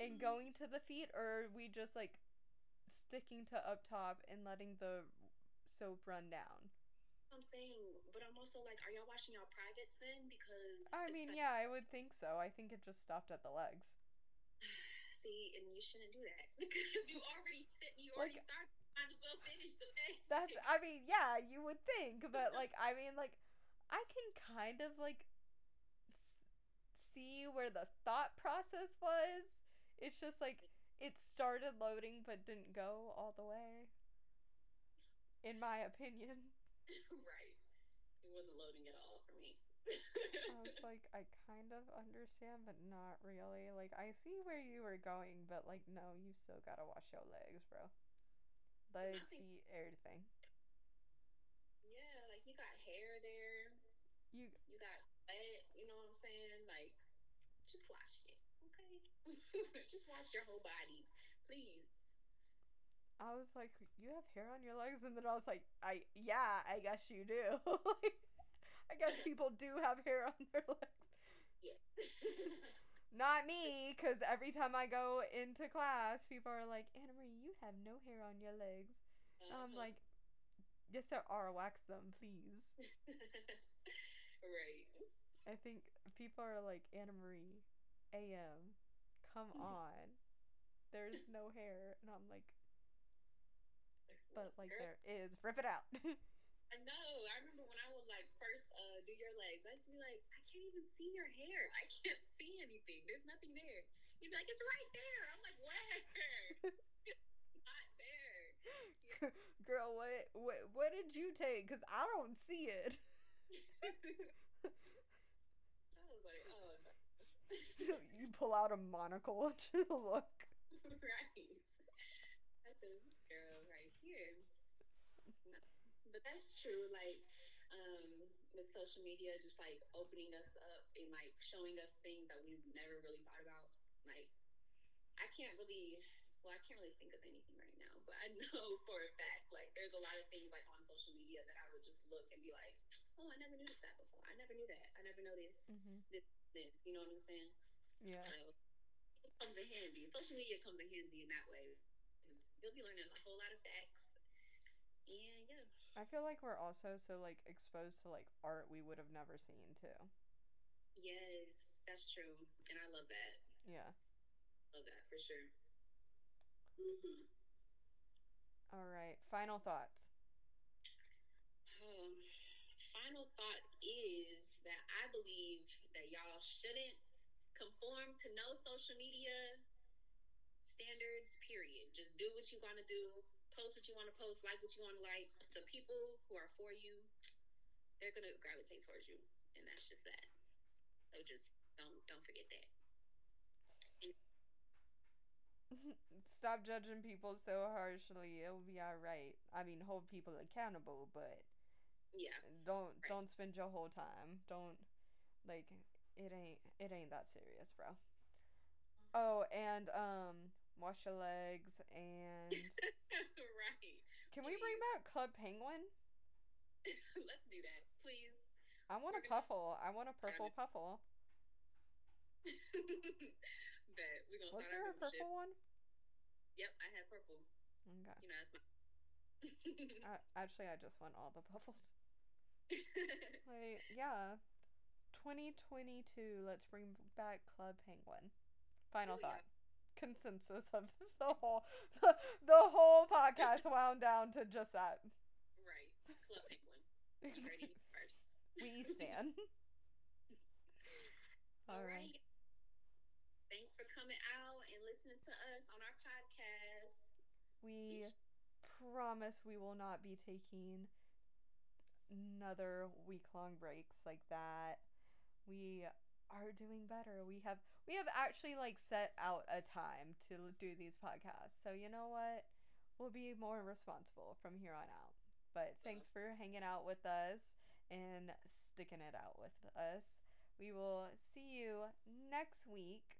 and
Mm-hmm.
going to the feet, or are we just like sticking to up top and letting the soap run down?
I'm saying, but I'm also like, are y'all washing y'all privates then? Because
I mean,
like-
yeah, I would think so. I think it just stopped at the legs.
See, and you shouldn't do that because you already fit. You already
Like-
started. Might as well finish the day.
That's, I mean, yeah, you would think, but like, I mean, like, I can kind of like s- see where the thought process was. It's just like it started loading but didn't go all the way. In my opinion,
right. It wasn't loading at all for me.
I was like, I kind of understand, but not really. Like, I see where you were going, but like, no, you still gotta wash your legs, bro. Legs,
Nothing.
feet, everything.
yeah, like you got hair there.
You
You got sweat. You know what I'm saying? Like, just wash it, just wash your whole body, please.
I was like, you have hair on your legs, and then I was like, I yeah, I guess you do. Like, I guess people do have hair on their legs.
Yeah.
Not me, because every time I go into class, people are like, Anna Marie, you have no hair on your legs. I'm
Uh-huh.
like, yes, there are. Wax them, please.
right.
I think people are like, Anna Marie, AM, come on. There's no hair. And I'm like, but like, there is. Rip it out.
I know. I remember when I was like first uh do your legs. I used to be like, I can't even see your hair. I can't see anything. There's nothing there. You'd be like, it's right there. I'm like, where? Not there.
Girl, what, what what did you take? Cause I don't see it.
I was like, oh.
you pull out a monocle to look.
right. That's a girl right here. But that's true. Like, um, with social media, just like opening us up and like showing us things that we've never really thought about. Like, I can't really. Well, I can't really think of anything right now, but I know for a fact, like, there's a lot of things like on social media that I would just look and be like, "Oh, I never noticed that before. I never knew that. I never noticed
Mm-hmm.
this." You know what I'm saying?
Yeah.
So it comes in handy. Social media comes in handy in that way. You'll be learning a whole lot of facts. And yeah.
I feel like we're also so like exposed to like art we would have never seen too.
Yes, that's true. And I love that.
Yeah.
Love that for sure.
All right. Final thoughts.
Um, final thought is that I believe that y'all shouldn't conform to no social media standards, period. Just do what you want to do, post what you want to post, like what you want to like. The people who are for you, they're going to gravitate towards you. And that's just that. So just don't don't forget that.
Stop judging people so harshly. It'll be all right. I mean, hold people accountable, but
Yeah.
don't
Right.
don't spend your whole time. Don't like it ain't it ain't that serious, bro. Oh, and um wash your legs and
right.
can we bring back Club Penguin?
Let's do that, please.
I want a
We're gonna-
puffle. I want a purple puffle.
We're gonna
Was
start
there a purple one?
Yep, I had purple.
Okay.
You know, that's my.
Uh, actually, I just want all the puffles. Like, yeah. 2022, let's bring back Club Penguin. Final
Oh, yeah.
thought. Consensus of the whole the whole podcast wound down to just that.
right, Club Penguin. It first.
we stand. All right.
Alright. Coming out and listening to us on our podcast.
We promise we will not be taking another week long breaks like that. We are doing better. We have we have actually like set out a time to do these podcasts. So you know what? We'll be more responsible from here on out. But thanks for hanging out with us and sticking it out with us. We will see you next week